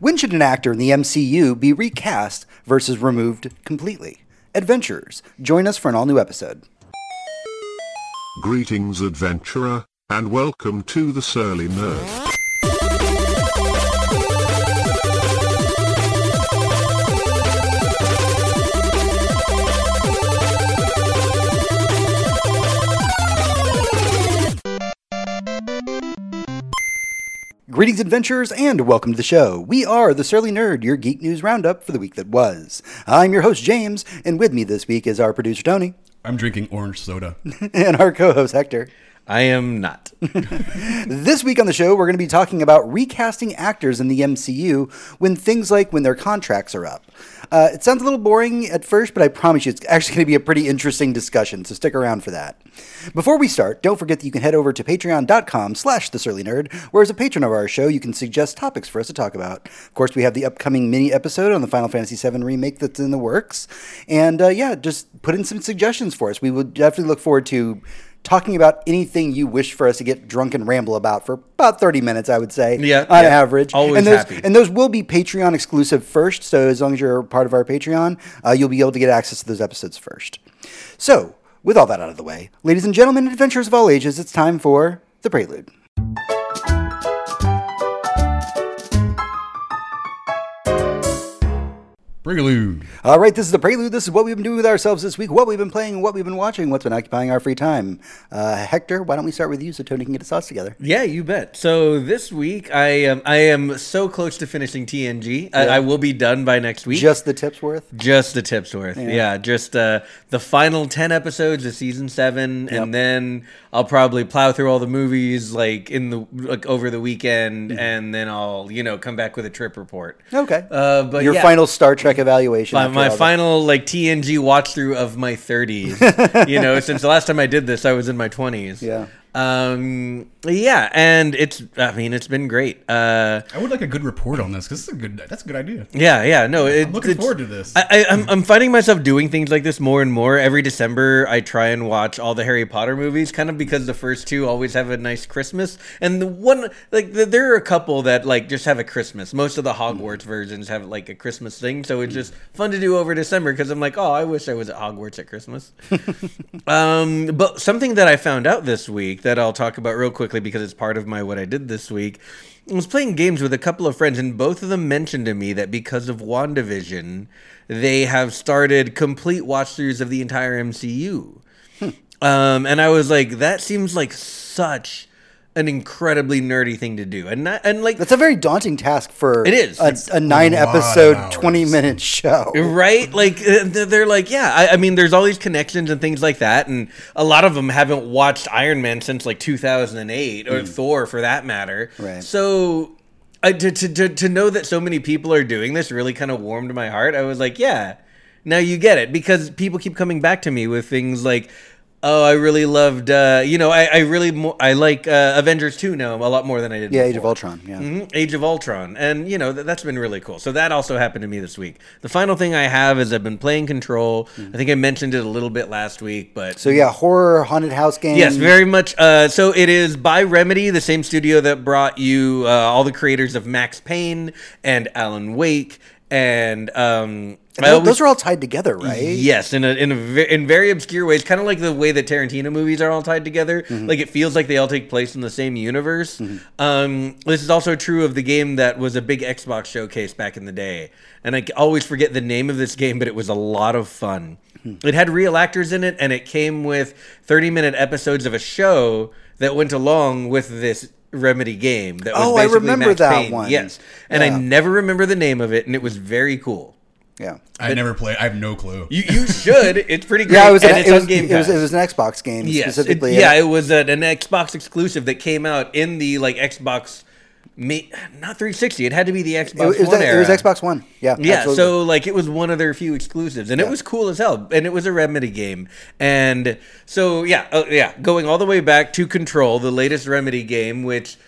When should an actor in the MCU be recast versus removed completely? Adventurers, join us for an all new episode. Greetings, adventurer, and welcome to the Surly Nerd. Greetings, adventurers, and welcome to the show. We are the Surly Nerd, your geek news roundup for the week that was. I'm your host, James, and with me this week is our producer, Tony, I'm drinking orange soda. and our co host, Hector. I am not. This week on the show, we're going to be talking about recasting actors in the MCU when things like when their contracts are up. Uh, it sounds a little boring at first, but I promise you it's actually going to be a pretty interesting discussion, so stick around for that. Before we start, don't forget that you can head over to patreon.com slash the surly nerd, where as a patron of our show, you can suggest topics for us to talk about. Of course, we have the upcoming mini episode on the Final Fantasy VII remake that's in the works. And uh, yeah, just put in some suggestions for us. We would definitely look forward to talking about anything you wish for us to get drunk and ramble about for about 30 minutes, I would say. Yeah, On yeah. average. Always and those, happy. And those will be Patreon exclusive first. So as long as you're part of our Patreon, uh, you'll be able to get access to those episodes first. So, with all that out of the way, ladies and gentlemen, adventurers of all ages, it's time for the prelude. Brigaloo. All right, this is the prelude. This is what we've been doing with ourselves this week, what we've been playing, what we've been watching, what's been occupying our free time. Uh, Hector, why don't we start with you so Tony can get his thoughts together? Yeah, you bet. So this week I am I am so close to finishing TNG. I, I will be done by next week. Just the tips worth? Just the tips worth. Yeah, just uh, the final ten episodes of season seven, Yep. and then I'll probably plow through all the movies like in the like over the weekend, and then I'll you know come back with a trip report. Okay. Uh, but Your yeah. final Star Trek evaluation. My, my all that. final like TNG watch through of my 30s. you know, since the last time I did this, I was in my 20s. Yeah. Um. Yeah, and it's. I mean, it's been great. Uh. I would like a good report on this because it's a good. That's a good idea. Yeah. Yeah. No. It, I'm looking forward to this. I, I, I'm, I'm finding myself doing things like this more and more. Every December, I try and watch all the Harry Potter movies, kind of because the first two always have a nice Christmas, and the one like the, there are a couple that like just have a Christmas. Most of the Hogwarts versions have like a Christmas thing, so it's just fun to do over December because I'm like, oh, I wish I was at Hogwarts at Christmas. um, but something that I found out this week that I'll talk about real quickly because it's part of my what I did this week. I was playing games with a couple of friends, and both of them mentioned to me that because of WandaVision, they have started complete watch throughs of the entire MCU. Um, and I was like, that seems like such an incredibly nerdy thing to do, and not, and like That's a very daunting task for It is. a, a nine lot of episode, 20 minute show. right like uh, they're they're like yeah I, I mean there's all these connections and things like that and a lot of them haven't watched iron man since like 2008 or thor for that matter Right. so I, to, to, to, to know that so many people are doing this really kind of warmed my heart i was like yeah now you get it because people keep coming back to me with things like oh i really loved uh, you know i, I really mo- i like uh, avengers 2 now a lot more than i did yeah, Age of. Ultron. Yeah. Mhm, Age of Ultron, and you know th- that's been really cool. So that also happened to me this week. The final thing I have is I've been playing Control. I think I mentioned it a little bit last week, but So yeah, horror haunted house game. yes, very much. Uh, so it is by Remedy, the same studio that brought you uh, all the creators of Max Payne and Alan Wake, and um, And I tho- always- those are all tied together, right? Yes, in a, in a in very obscure ways, kind of like the way that Tarantino movies are all tied together. Mm-hmm. Like it feels like they all take place in the same universe. Um, this is also true of the game that was a big Xbox showcase back in the day, and I always forget the name of this game, but it was a lot of fun. Hmm. It had real actors in it, and it came with thirty minute episodes of a show that went along with this. Remedy game that was Oh, I remember Max that Payne. one. Yes, and Yeah. I never remember the name of it, and it was very cool. Yeah. I never played. I have no clue. You, you should. It's pretty great. Yeah, it was, and an, it's it, was, Game it, was, it was an Xbox game yes, it- specifically. yeah, it was an, an Xbox exclusive that came out in the like Xbox, ma- not 360. It had to be the Xbox It, was, One that- era. it was Xbox One. Yeah. Yeah, absolutely. so like it was one of their few exclusives, and it was cool as hell, and it was a Remedy game, and so yeah, oh, yeah, going all the way back to Control, the latest Remedy game, which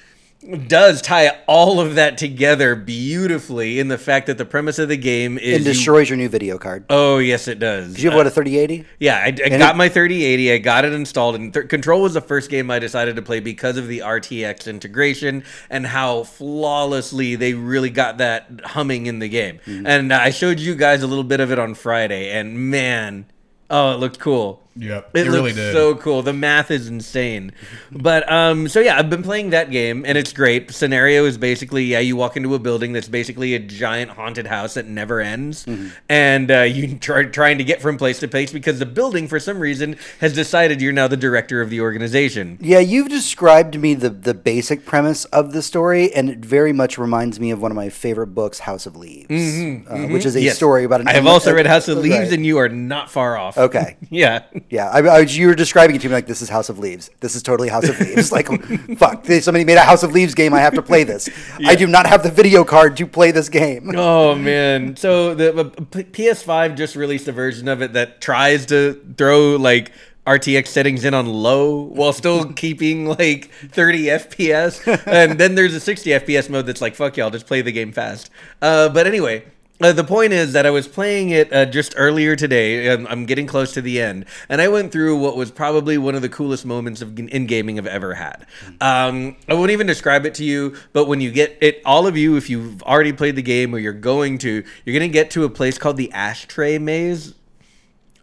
does tie all of that together beautifully in the fact that the premise of the game is It you- destroys your new video card. oh yes it does Do you have what a 3080? Yeah, I, I got it- my 3080. I got it installed, and th- Control was the first game I decided to play because of the RTX integration and how flawlessly they really got that humming in the game. Mm-hmm. And I showed you guys a little bit of it on Friday, and man, oh, it looked cool. Yep, It, it really looks did. so cool. The math is insane. But um so yeah, I've been playing that game and it's great. Scenario is basically yeah, you walk into a building that's basically a giant haunted house that never ends. Mm-hmm. And uh, you try trying to get from place to place because the building for some reason has decided you're now the director of the organization. Yeah, you've described to me the, the basic premise of the story, and it very much reminds me of one of my favorite books, House of Leaves, uh, which is a Mm-hmm, Yes. story about an. I have also read House of right. Leaves and you are not far off. Okay. yeah. Yeah, I, I, you were describing it to me like this is House of Leaves. This is totally House of Leaves. like, fuck, somebody made a House of Leaves game. I have to play this. I do not have the video card to play this game. Oh man! So the uh, P- PS5 just released a version of it that tries to throw like RTX settings in on low while still keeping like 30 FPS, and then there's a 60 FPS mode that's like fuck y'all, just play the game fast. Uh, but anyway. Uh, the point is that I was playing it uh, just earlier today. And I'm getting close to the end, and I went through what was probably one of the coolest moments of in gaming I've ever had. Um, I won't even describe it to you, but when you get it, all of you, if you've already played the game or you're going to, you're gonna get to a place called the Ashtray Maze,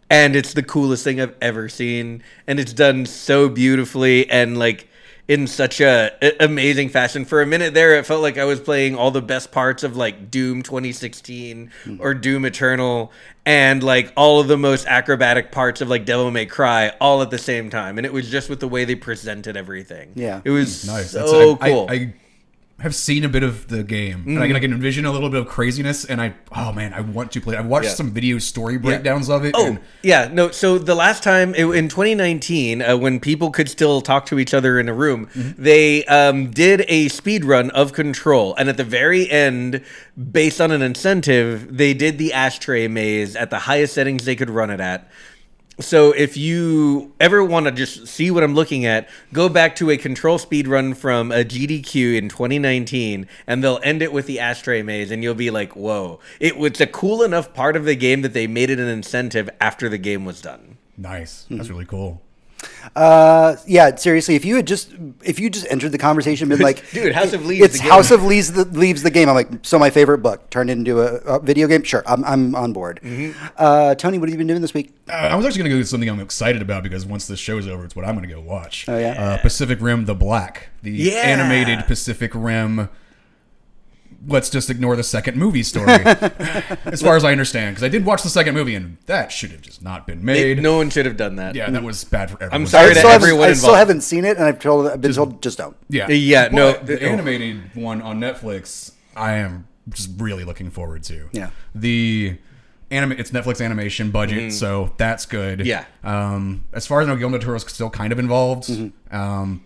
and it's the coolest thing I've ever seen, and it's done so beautifully and like in such a, a- amazing fashion. For a minute there, it felt like I was playing all the best parts of like Doom 2016 hmm. or Doom Eternal, and like all of the most acrobatic parts of like Devil May Cry all at the same time, and it was just with the way they presented everything. Yeah. it was Nice. so I, cool. I, I have seen a bit of the game, and I Mm-hmm. can, I can envision a little bit of craziness. And I, oh man, I want to play. I've watched Yeah. some video story breakdowns of it. Oh and yeah, no. So the last time it, in 2019, uh, when people could still talk to each other in a room, they um, did a speed run of Control, and at the very end, based on an incentive, they did the ashtray maze at the highest settings they could run it at. So if you ever want to just see what I'm looking at, go back to a control speed run from a GDQ in 2019, and they'll end it with the ashtray maze, and you'll be like, "Whoa!" It was a cool enough part of the game that they made it an incentive after the game was done. nice. Hmm. That's really cool. Uh, yeah, seriously, if you had just if you just entered the conversation, been like, Dude, House of Leaves, it's the game. House of Leaves the, leaves the game. I'm like, so my favorite book turned into a, a video game. Sure, I'm, I'm on board. Mm-hmm. Uh, Tony, what have you been doing this week? Uh, I was actually going to go with something I'm excited about because once this show's over, it's what I'm going to go watch. Oh, yeah? uh, Pacific Rim: The Black, the Yeah. animated Pacific Rim. Let's just ignore the second movie story, as far as I understand, because I did watch the second movie and that should have just not been They- made. no one should have done that. yeah, that was bad for everyone. sorry I to still, haven't, everyone I still haven't seen it, and I've told I've been told just don't. Yeah, Yeah, no, But the th- oh. animated one on Netflix, I am just really looking forward to. Yeah. the anime, it's Netflix animation budget, so that's good. Mm-hmm. Yeah. Um, as far as I know, Guillermo del Toro's still kind of involved. Mm-hmm. Um,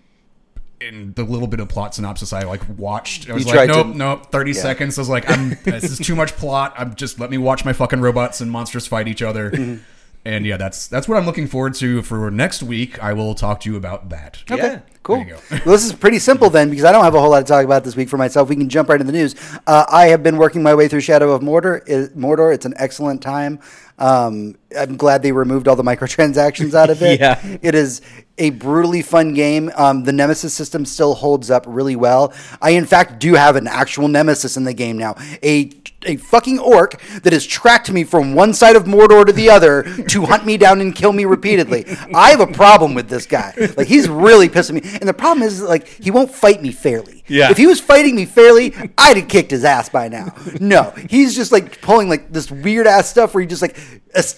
in the little bit of plot synopsis I like watched, I was You like, nope, to- nope. Thirty Yeah. seconds. I was like, I'm this is too much plot. I'm just let me watch my fucking robots and monsters fight each other. Mm-hmm. And yeah, that's that's what I'm looking forward to for next week. I will talk to you about that. Okay, Yeah. Cool. There you go. well, this is pretty simple then, because I don't have a whole lot to talk about this week for myself. We can jump right into the news. Uh, I have been working my way through Shadow of Mordor. It, Mordor. It's an excellent time. Um, I'm glad they removed all the microtransactions out of it. Yeah. It is a brutally fun game. Um, the Nemesis system still holds up really well. I, in fact, do have an actual Nemesis in the game now. A a fucking orc that has tracked me from one side of Mordor to the other to hunt me down and kill me repeatedly. I have a problem with this guy. Like he's really pissing me. And the problem is like he won't fight me fairly. Yeah. If he was fighting me fairly, I'd have kicked his ass by now. No, he's just like pulling like this weird ass stuff where he just like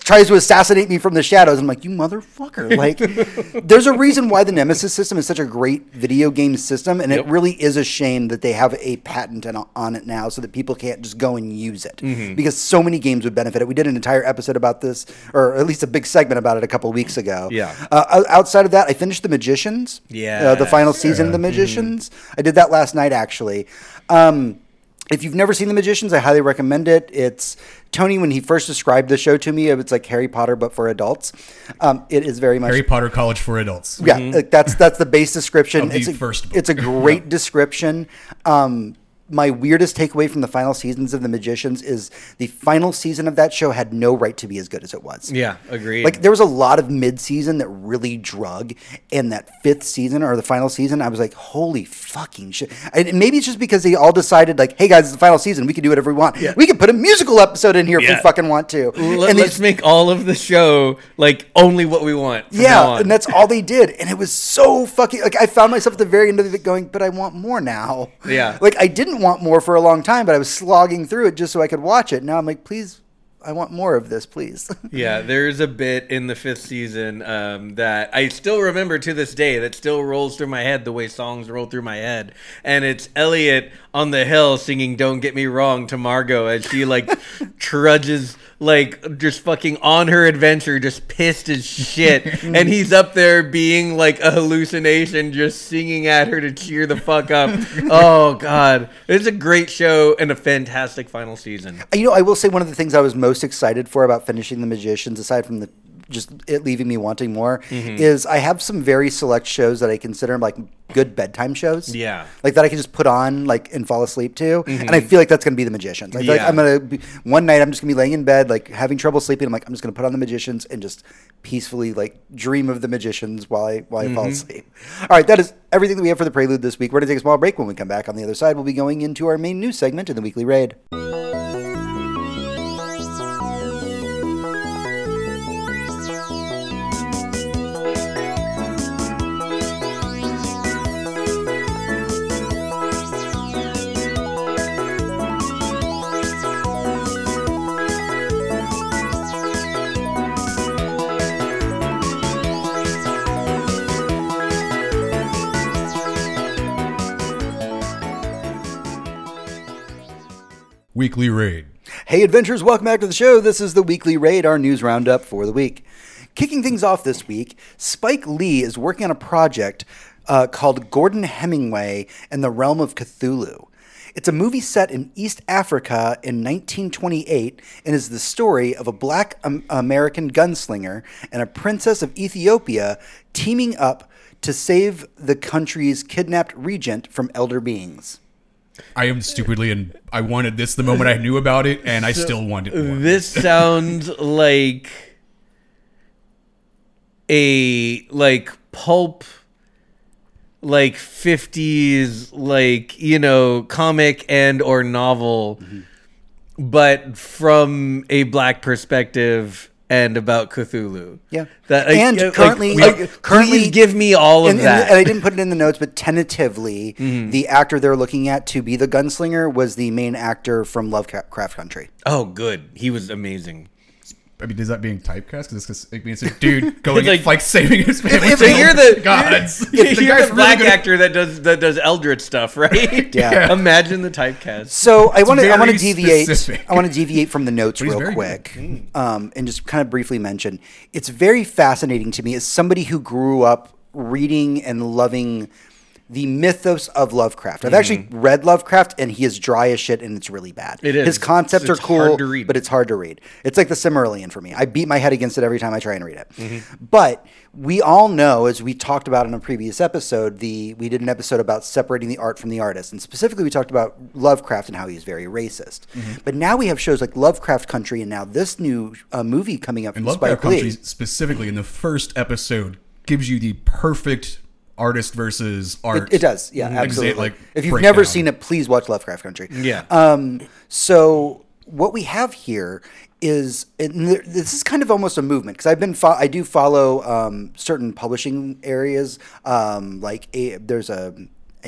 tries to assassinate me from the shadows. I'm like, you motherfucker! Like, there's a reason why the Nemesis system is such a great video game system, and it really is a shame that they have a patent on, it now, so that people can't just go and use it Mm-hmm. because so many games would benefit it. We did an entire episode about this, or at least a big segment about it a couple weeks ago. Yeah. Uh, outside of that, I finished The Magicians. Uh, the final Yes. season of The Magicians. I did that last night actually. Um, if you've never seen The Magicians, I highly recommend it. It's Tony when he first described the show to me. It's like Harry Potter but for adults. Um, it is very much Harry Potter College for Adults. yeah, like that's that's the base description. Of the it's a, first book. It's a great description. Um, my weirdest takeaway from the final seasons of The Magicians is the final season of that show had no right to be as good as it was. Yeah, agreed. Like there was a lot of mid-season that really drug, and that fifth season or the final season, I was like, "Holy fucking shit!" And maybe it's just because they all decided, like, "Hey guys, it's the final season. We can do whatever we want. We can put a musical episode in here if we fucking want to." Let, and us make all of the show like only what we want. from now yeah, and that's all they did, and it was so fucking like I found myself at the very end of it going, but I want more now. Yeah. like I didn't want more for a long time, but I was slogging through it just so I could watch it. Now I'm like, please, I want more of this, please. Yeah, there's a bit in the fifth season um, that I still remember to this day that still rolls through my head the way songs roll through my head. And it's Eliot on the hill singing Don't Get Me Wrong to Margo as she like trudges like just fucking on her adventure, just pissed as shit. and he's up there being like a hallucination, just singing at her to cheer the fuck up. oh god. It's a great show and a fantastic final season. you know, I will say one of the things I was most excited for about finishing The Magicians, aside from the just it leaving me wanting more, Mm-hmm. is I have some very select shows that I consider like good bedtime shows. Yeah. Mm-hmm. like that I can just put on like and fall asleep to, and I feel like that's gonna be The Magicians. I feel like Yeah. I'm gonna be, one night I'm just gonna be laying in bed like having trouble sleeping. I'm like I'm just gonna put on The Magicians and just peacefully like dream of The Magicians while I while I fall Mm-hmm. asleep. All right, that is everything that we have for the prelude this week. We're gonna take a small break. When we come back on the other side, we'll be going into our main news segment in the weekly raid. Weekly raid. Hey, adventurers, welcome back to the show. This is the weekly raid, our news roundup for the week. Kicking things off this week, Spike Lee is working on a project uh, called Gordon Hemingway and the Realm of Cthulhu. It's a movie set in East Africa in 1928 and is the story of a black American gunslinger and a princess of Ethiopia teaming up to save the country's kidnapped regent from elder beings. I am stupidly and I wanted this the moment I knew about it, and I still want it more. This sounds like a like pulp like 50s like you know comic and or novel mm-hmm. but from a black perspective and about Cthulhu. Yeah. That And currently- like, like, currently- please give me all of and, that. and I didn't put it in the notes, but tentatively, mm-hmm. the actor they're looking at to be the gunslinger was the main actor from Lovecraft Country. oh good. He was amazing. I mean, is that being typecast? Because it means a dude going like, like- like saving his family. if from you're the- gods. You're, The you're guy's the really black good at- actor that does that does Eldritch stuff, right? Yeah. Imagine the typecast. So I want to I want to deviate. specific. I want to deviate from the notes real very quick, um, and just kind of briefly mention. It's very fascinating to me as somebody who grew up reading and loving the mythos of Lovecraft. I've actually mm-hmm. read Lovecraft, and he is dry as shit, and it's really bad. It is. His concepts It's are cool, hard but it's hard to read. It's like the Silmarillion for me. I beat my head against it every time I try and read it. Mm-hmm. But we all know, as we talked about in a previous episode, the we did an episode about separating the art from the artist, and specifically we talked about Lovecraft and how he's very racist. Mm-hmm. But now we have shows like Lovecraft Country, and now this new uh, movie coming up And Lovecraft Spike Lee. Country specifically in the first episode gives you the perfect artist versus art. It, it does, yeah, absolutely. like, if you've never seen it, please watch Lovecraft Country. Yeah. Um, so what we have here is and this is kind of almost a movement because I've been fo- I do follow um, certain publishing areas um, like a, there's a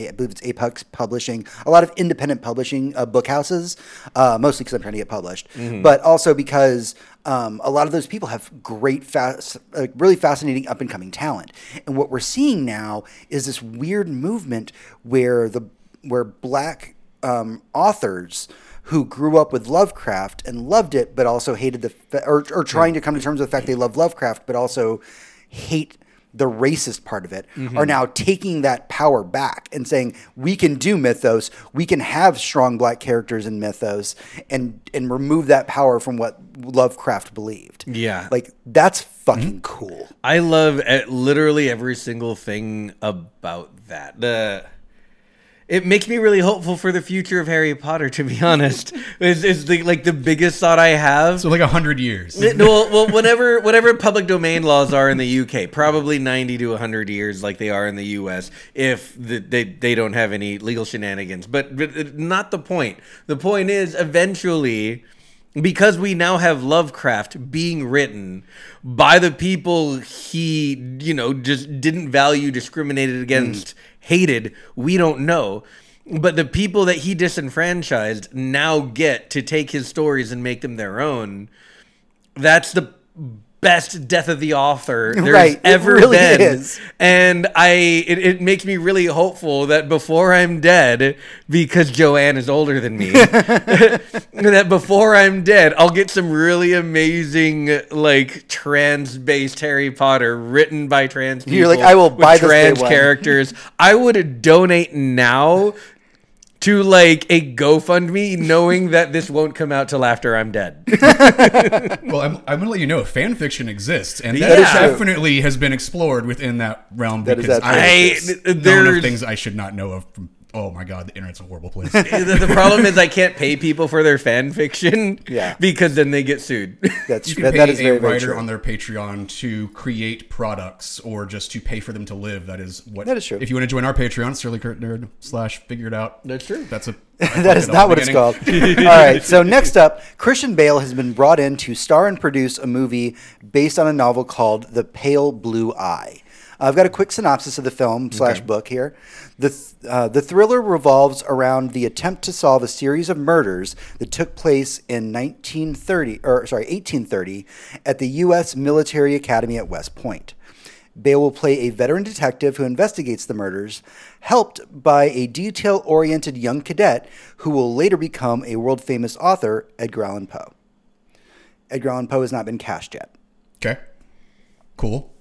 I believe it's Apex Publishing, a lot of independent publishing uh, book houses, uh, mostly because I'm trying to get published, but also because um, a lot of those people have great, fast, uh, really fascinating up and coming talent. And what we're seeing now is this weird movement where the where black um, authors who grew up with Lovecraft and loved it, but also hated the or, or trying to come to terms with the fact they love Lovecraft, but also hate the racist part of it, Mm-hmm. are now taking that power back and saying we can do mythos, we can have strong black characters in mythos, and and remove that power from what Lovecraft believed. Yeah. like that's fucking cool. I love literally every single thing about that. The it makes me really hopeful for the future of Harry Potter. To be honest, is is the like the biggest thought I have. So like a hundred years. It- well, well, whatever, whatever public domain laws are in the UK, probably ninety to hundred years, like they are in the US, if the, they they don't have any legal shenanigans. But, but uh, not the point. The point is, eventually, because we now have Lovecraft being written by the people he, you know, just didn't value, discriminated against, hated. We don't know. But the people that he disenfranchised now get to take his stories and make them their own that's the best death of the author there's Right, ever really been. is. And I it, it makes me really hopeful that before I'm dead, because Joanne is older than me, that before I'm dead, I'll get some really amazing like trans based Harry Potter written by trans people. You're like, I will buy trans characters. I would donate now to like a GoFundMe, knowing that this won't come out till after I'm dead. Well, I'm, I'm going to let you know fan fiction exists, and That that, is true. definitely has been explored within that realm. That is because absolutely I true. I there's of things I should not know of. From, oh my god, the internet's a horrible place. the, the problem is I can't pay people for their fan fiction. Yeah. Because then they get sued. That's you can that, pay that is a very, very writer true. on their Patreon to create products or just to pay for them to live. That is what. That is true. If you want to join our Patreon, Surly Kurt Nerd slash Figure It Out. That's true. That's a. that is not what it's called. All right. So next up, Christian Bale has been brought in to star and produce a movie based on a novel called The Pale Blue Eye. I've got a quick synopsis of the film slash book here. The th- uh, the thriller revolves around the attempt to solve a series of murders that took place in 1930 or sorry 1830 at the U.S. Military Academy at West Point. Bale will play a veteran detective who investigates the murders, helped by a detail oriented young cadet who will later become a world famous author, Edgar Allan Poe. Edgar Allan Poe has not been cast yet. Okay. Cool.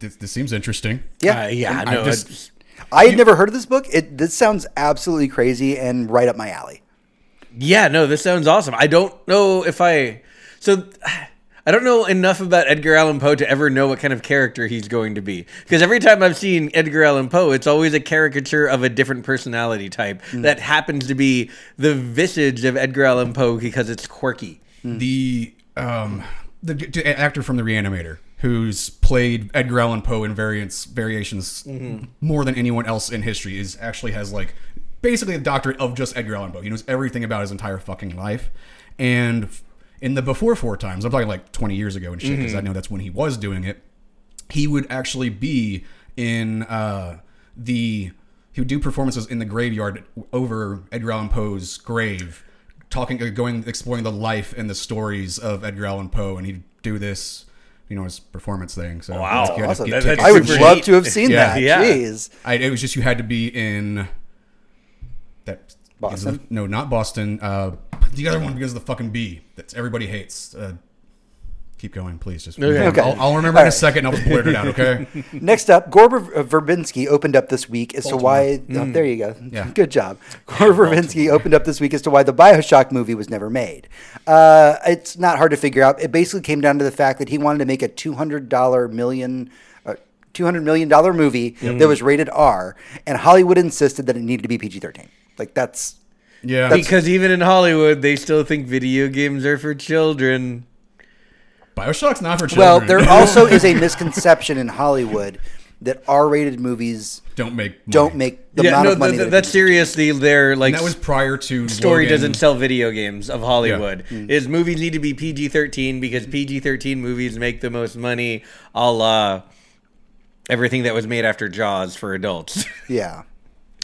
This, this seems interesting. Yeah. Uh, yeah, I no, just- I had never heard of this book. It this sounds absolutely crazy and right up my alley. yeah, no, this sounds awesome. I don't know if I. So. I don't know enough about Edgar Allan Poe to ever know what kind of character he's going to be. Because every time I've seen Edgar Allan Poe, it's always a caricature of a different personality type that happens to be the visage of Edgar Allan Poe because it's quirky. the um the d- actor from the Reanimator who's played Edgar Allan Poe in variants variations more than anyone else in history is actually has like basically a doctorate of just Edgar Allan Poe. He knows everything about his entire fucking life, and in the before four times, I'm talking like 20 years ago and shit because I know that's when he was doing it. He would actually be in uh, the he would do performances in the graveyard over Edgar Allan Poe's grave, talking, uh, going, exploring the life and the stories of Edgar Allan Poe, and he'd do this, you know, his performance thing. So Wow. you to Awesome. get That- I would super love neat. to have seen Yeah. that. Yeah. Jeez. I, it was just you had to be in that Boston? the- no, not Boston. Uh, the other one because of the fucking B that everybody hates. Uh, keep going, please. Just Okay. Okay. I'll, I'll remember All in a right. second. and I'll just blurt it out. Okay. Next up, Gore Ver- Verbinski opened up this week as to why. oh, there you go. Yeah. Good job. Gore Verbinski opened up this week as to why the Bioshock movie was never made. Uh, it's not hard to figure out. It basically came down to the fact that he wanted to make a two hundred dollar million. Uh, $200 million movie that was rated R, and Hollywood insisted that it needed to be PG 13. Like, that's. Yeah. Because even in Hollywood, they still think video games are for children. Bioshock's not for children. Well, there also is a misconception in Hollywood that R rated movies don't make money. don't make the yeah, amount no, of money. th- th- that that's seriously their like And that was prior to story Logan. doesn't sell video games of Hollywood. Yeah. Mm. Is movies need to be PG thirteen because PG thirteen movies make the most money, a la everything that was made after Jaws for adults. yeah.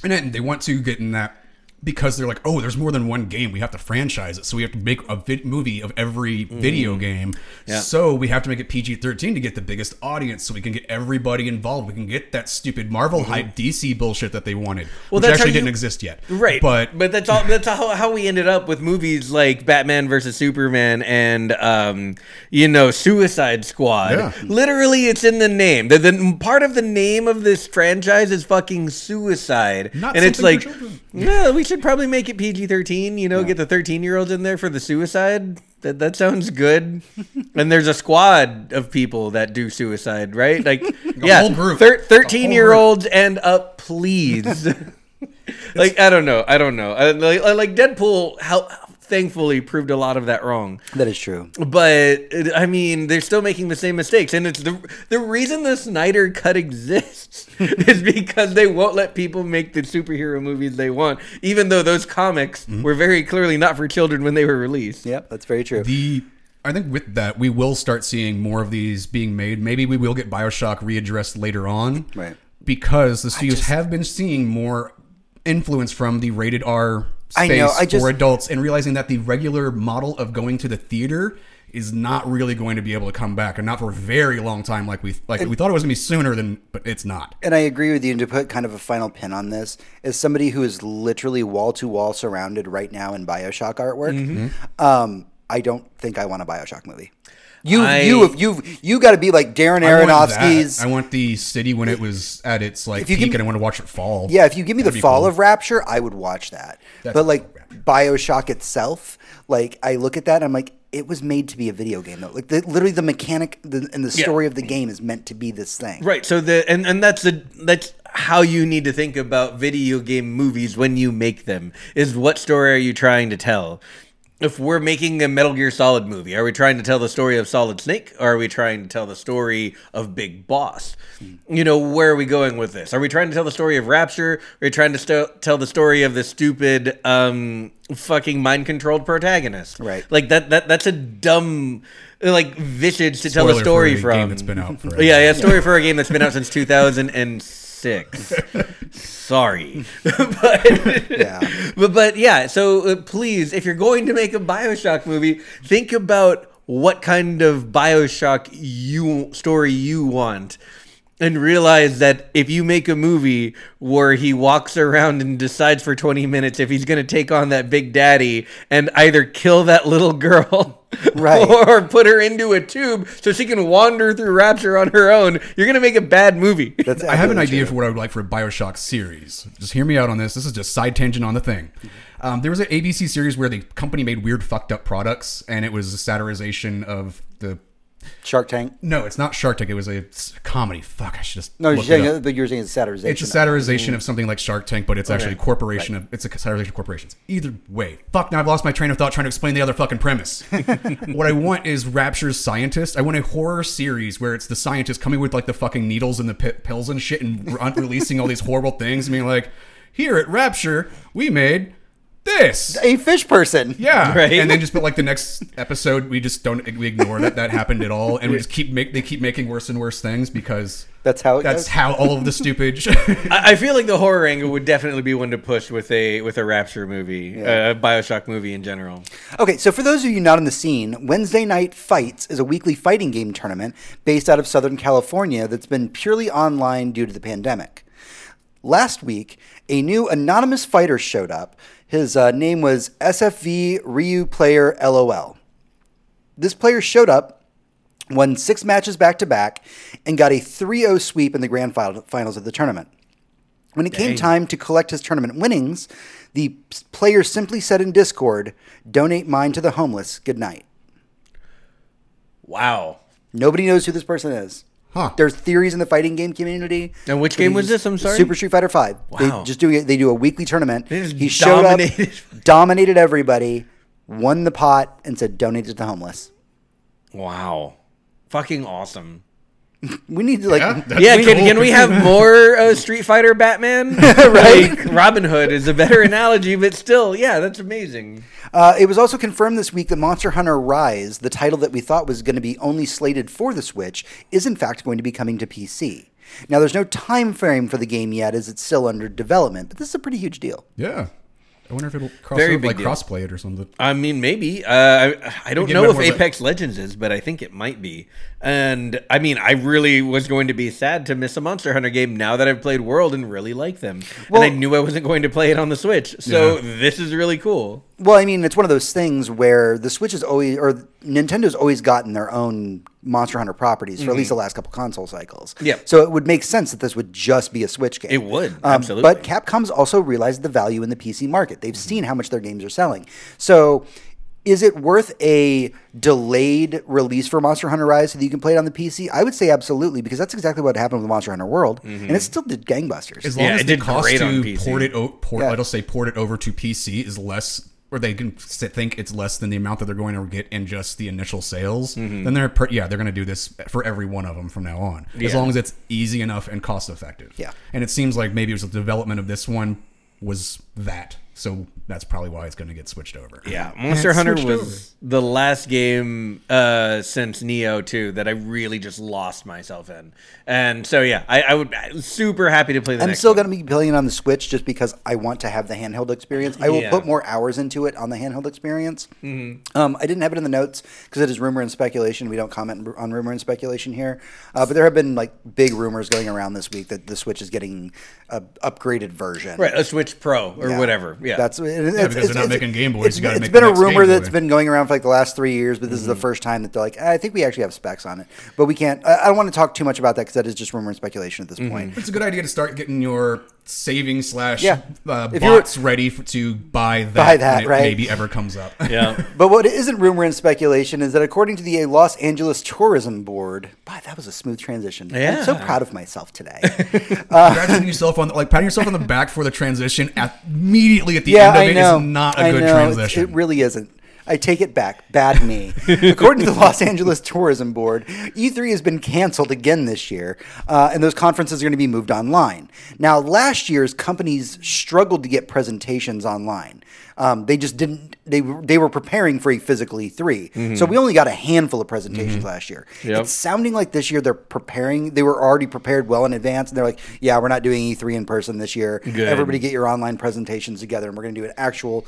and then they want to get in that because they're like, oh, there's more than one game. We have to franchise it, so we have to make a vid- movie of every video game. Mm. Yeah. So we have to make it PG-13 to get the biggest audience, so we can get everybody involved. We can get that stupid Marvel hype DC bullshit that they wanted, Well, which that's actually you- didn't exist yet. Right, But but that's all. That's how, how we ended up with movies like Batman versus Superman and um, you know Suicide Squad. Yeah. Literally, it's in the name. The, the part of the name of this franchise is fucking suicide, Not and it's like, yeah, we should probably make it PG thirteen. You know, get the thirteen year olds in there for the suicide. That that sounds good. and there's a squad of people that do suicide, right? Like, yeah, whole group. thir- thirteen year olds and up, please. like I don't know, I don't know. I, like, like Deadpool, how thankfully proved a lot of that wrong. That is true. But I mean, they're still making the same mistakes, and it's the the reason the Snyder Cut exists is because they won't let people make the superhero movies they want, even though those comics mm-hmm. were very clearly not for children when they were released. Yep, that's very true. the I think with that we will start seeing more of these being made. Maybe we will get Bioshock readdressed later on, Right. Because the studios have been seeing more influence from the rated R I space know, I just- for adults, and realizing that the regular model of going to the theater is not really going to be able to come back, and not for a very long time, like we like we thought it was going to be sooner than, but it's not. and I agree with you. And to put kind of a final pin on this, as somebody who is literally wall to wall surrounded right now in Bioshock artwork, Mm-hmm. um, I don't think I want a Bioshock movie. You, I- you, you, you got to be like Darren I want. Aronofsky's. I want the city when it was at its like peak, me- and I want to watch it fall. Yeah, if you give me the That'd be fall cool. of Rapture, I would watch that. That's but like Bioshock itself, like I look at that and I'm like, it was made to be a video game though. Like the, literally the mechanic the, and the Yeah. story of the game is meant to be this thing. Right. So the and and that's the that's how you need to think about video game movies when you make them. Is what story are you trying to tell? If we're making a Metal Gear Solid movie, are we trying to tell the story of Solid Snake or are we trying to tell the story of Big Boss? You know, where are we going with this? Are we trying to tell the story of Rapture? Are we trying to st- tell the story of the stupid um fucking mind controlled protagonist? Right. Like that that that's a dumb like visage to tell Spoiler a story for a from. game that's been out forever. Yeah, yeah, story for a game that's been out since 2006. Sorry, but Yeah. but but yeah. So uh, please, if you're going to make a Bioshock movie, think about what kind of Bioshock you story you want. And realize that if you make a movie where he walks around and decides for 20 minutes if he's going to take on that big daddy and either kill that little girl Right. or put her into a tube so she can wander through Rapture on her own, you're going to make a bad movie. That's I have an idea true. for what I would like for a Bioshock series. Just hear me out on this. This is just side tangent on the thing. Um, there was an ABC series where the company made weird, fucked up products, and it was a satirization of the. Shark Tank. No, it's not Shark Tank. It was a comedy. Fuck, I should just. No, you're saying, but you're saying it's satirization. It's a satirization mm. of something like Shark Tank, but it's actually a corporation of it's a satirization of corporations. Either way, fuck. Now I've lost my train of thought trying to explain the other fucking premise. what I want is Rapture's scientist. I want a horror series where it's the scientist coming with like the fucking needles and the pi- pills and shit and re- releasing all these horrible things. I mean, like, here at Rapture, we made this. a fish person. Yeah, Right. And then just but like the next episode, we just don't we ignore that that happened at all, and we just keep make they keep making worse and worse things because That's how it that's goes? how all of the stupid. I, I feel like the horror angle would definitely be one to push with a with a Rapture movie, uh, a Bioshock movie in general. Okay, so for those of you not on the scene, Wednesday Night Fights is a weekly fighting game tournament based out of Southern California that's been purely online due to the pandemic. Last week, a new anonymous fighter showed up. His uh, name was SFV Ryu Player LOL. This player showed up, won six matches back to back, and got a 3 0 sweep in the grand finals of the tournament. When it came time to collect his tournament winnings, the player simply said in Discord, donate mine to the homeless. Good night. Wow. Nobody knows who this person is. Huh. There's theories in the fighting game community. And which game was this? I'm sorry? Super Street Fighter Five. They Wow. just do it. They do a weekly tournament. He showed dominated. up, dominated everybody, won the pot, and said donate it to the homeless. Wow. Fucking awesome. We need to like. Yeah, that's yeah, cool. can, can we have more uh, Street Fighter Batman? right? Like, Robin Hood is a better analogy, but still, yeah, that's amazing. Uh, it was also confirmed this week that Monster Hunter Rise, the title that we thought was going to be only slated for the Switch, is in fact going to be coming to PC. Now, there's no time frame for the game yet, as it's still under development, but this is a pretty huge deal. Yeah. I wonder if it'll cross Very over, like deal. crossplay it or something. I mean, maybe. Uh, I, I don't know if Apex Legends is, but I think it might be. And I mean, I really was going to be sad to miss a Monster Hunter game now that I've played World and really like them. Well- and I knew I wasn't going to play it on the Switch. So Yeah. this is really cool. Well, I mean, it's one of those things where the Switch is always, or Nintendo's always gotten their own Monster Hunter properties for at least the last couple console cycles. Mm-hmm. So it would make sense that this would just be a Switch game. It would, Um, absolutely. But Capcom's also realized the value in the PC market. They've seen how much their games are selling. So. Is it worth a delayed release for Monster Hunter Rise so that you can play it on the PC? I would say absolutely because that's exactly what happened with Monster Hunter World, and it still did gangbusters. As long Yeah, as it the did cost great on to PC. port it, o- port, Yeah. I'll say port it over to PC is less, or they can think it's less than the amount that they're going to get in just the initial sales. Mm-hmm. Then they're, per, yeah, they're going to do this for every one of them from now on, as long as it's easy enough and cost effective. Yeah. and it seems like maybe it was the development of this one was that, so that's probably why it's going to get switched over. Yeah, Monster it's Hunter switched was the last game uh, since Nioh 2 that I really just lost myself in. And so, yeah, I, I would I was super happy to play the I'm next still going to be playing on the Switch just because I want to have the handheld experience. I will Yeah. put more hours into it on the handheld experience. Mm-hmm. Um, I didn't have it in the notes because it is rumor and speculation. We don't comment on rumor and speculation here, uh, but there have been like big rumors going around this week that the Switch is getting a upgraded version. Right, a Switch Pro or Yeah. whather. Yeah. that's it, it's, because they're not it's- making Game Boys, It's, you gotta it's make been a rumor that's been going around for like the last three years, but this is the first time that they're like, I think we actually have specs on it, but we can't. I, I don't want to talk too much about that because that is just rumor and speculation at this point. It's a good idea to start getting your saving slash Yeah. uh, bots ready for, to buy that, Buy that, when it right. maybe ever comes up. yeah. But what isn't rumor and speculation is that according to the Los Angeles Tourism Board, wow, that was a smooth transition. I'm so proud of myself today. Congratulating yourself on like patting yourself on the back for the transition at, immediately at the yeah, end of I it is know. not a I good know. It's- It really isn't. I take it back. Bad me. According to the Los Angeles Tourism Board, E3 has been canceled again this year, uh, and those conferences are going to be moved online. Now, last year's companies struggled to get presentations online. Um, they just didn't. They were- they were preparing for a physical E3, so we only got a handful of presentations last year. Yep. It's sounding like this year they're preparing. They were already prepared well in advance, and they're like, "Yeah, we're not doing E3 in person this year. Good. Everybody get your online presentations together, and we're going to do an actual."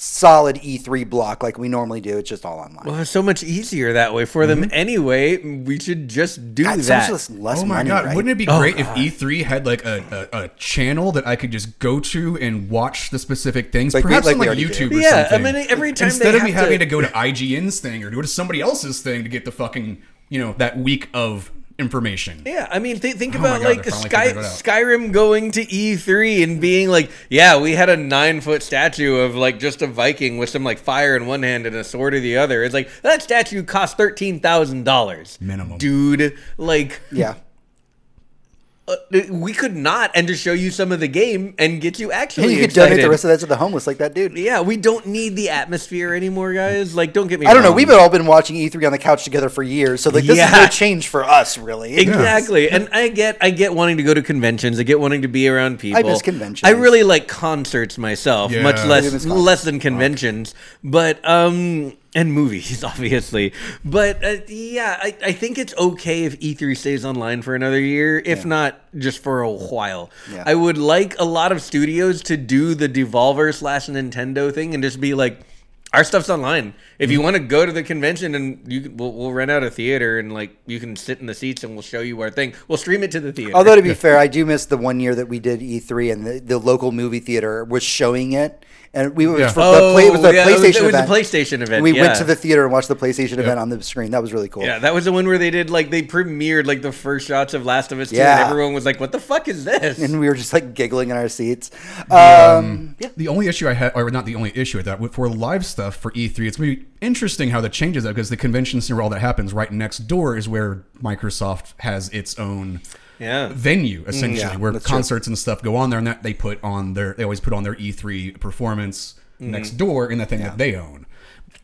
Solid E3 block like we normally do. It's just all online. Well, it's so much easier that way for them mm-hmm. anyway. We should just do God, so much that. less, less Oh my money, god! right? Wouldn't it be Oh, great if E3 had like a, a, a channel that I could just go to and watch the specific things, Like we- perhaps like on like YouTube do. or Yeah, I mean, every time instead they of me have having to- to go to IGN's thing or go to somebody else's thing to get the fucking you know that week of information. Yeah, I mean, th- think Oh about God, like Sky- figured it out. Skyrim going to E3 and being like, "Yeah, we had a nine foot statue of like just a Viking with some like fire in one hand and a sword in the other." It's like that statue cost thirteen thousand dollars Minimum. dude. Like, yeah. Uh, we could not and just show you some of the game and get you actually And you could excited. donate the rest of that to the homeless like that dude. yeah, we don't need the atmosphere anymore, guys. Like, don't get me. I don't know. We've all been watching E3 on the couch together for years, so like this is no change for us, really. Exactly, and I get I get wanting to go to conventions. I get wanting to be around people. I miss conventions. I really like concerts myself, Yeah. much less do miss concerts. less than conventions, but um and movies obviously. But uh, yeah, I, I think it's okay if E3 stays online for another year, if not just for a while. Yeah. I would like a lot of studios to do the Devolver slash Nintendo thing and just be like. Our stuff's online. If you want to go to the convention and you we'll, we'll rent out a theater and like you can sit in the seats and we'll show you our thing. We'll stream it to the theater. Although to be fair, I do miss the one year that we did E3 and the, the local movie theater was showing it, and we was Yeah. for the play, it was the Oh, yeah, it was- PlayStation it was the event. PlayStation event, We yeah. went to the theater and watched the PlayStation event on the screen. That was really cool. yeah, that was the one where they did like they premiered like the first shots of Last of Us 2 and Yeah. everyone was like, "What the fuck is this?" And we were just like giggling in our seats. Um, yeah. The only issue I had, or not the only issue with that, for live stuff for E3, it's going to be interesting how that changes that because the convention center, where all that happens, right next door is where Microsoft has its own yeah. venue essentially, Yeah, where that's true. concerts and stuff go on there, and that they put on their, they always put on their E3 performance Mm-hmm. next door in the thing that they own.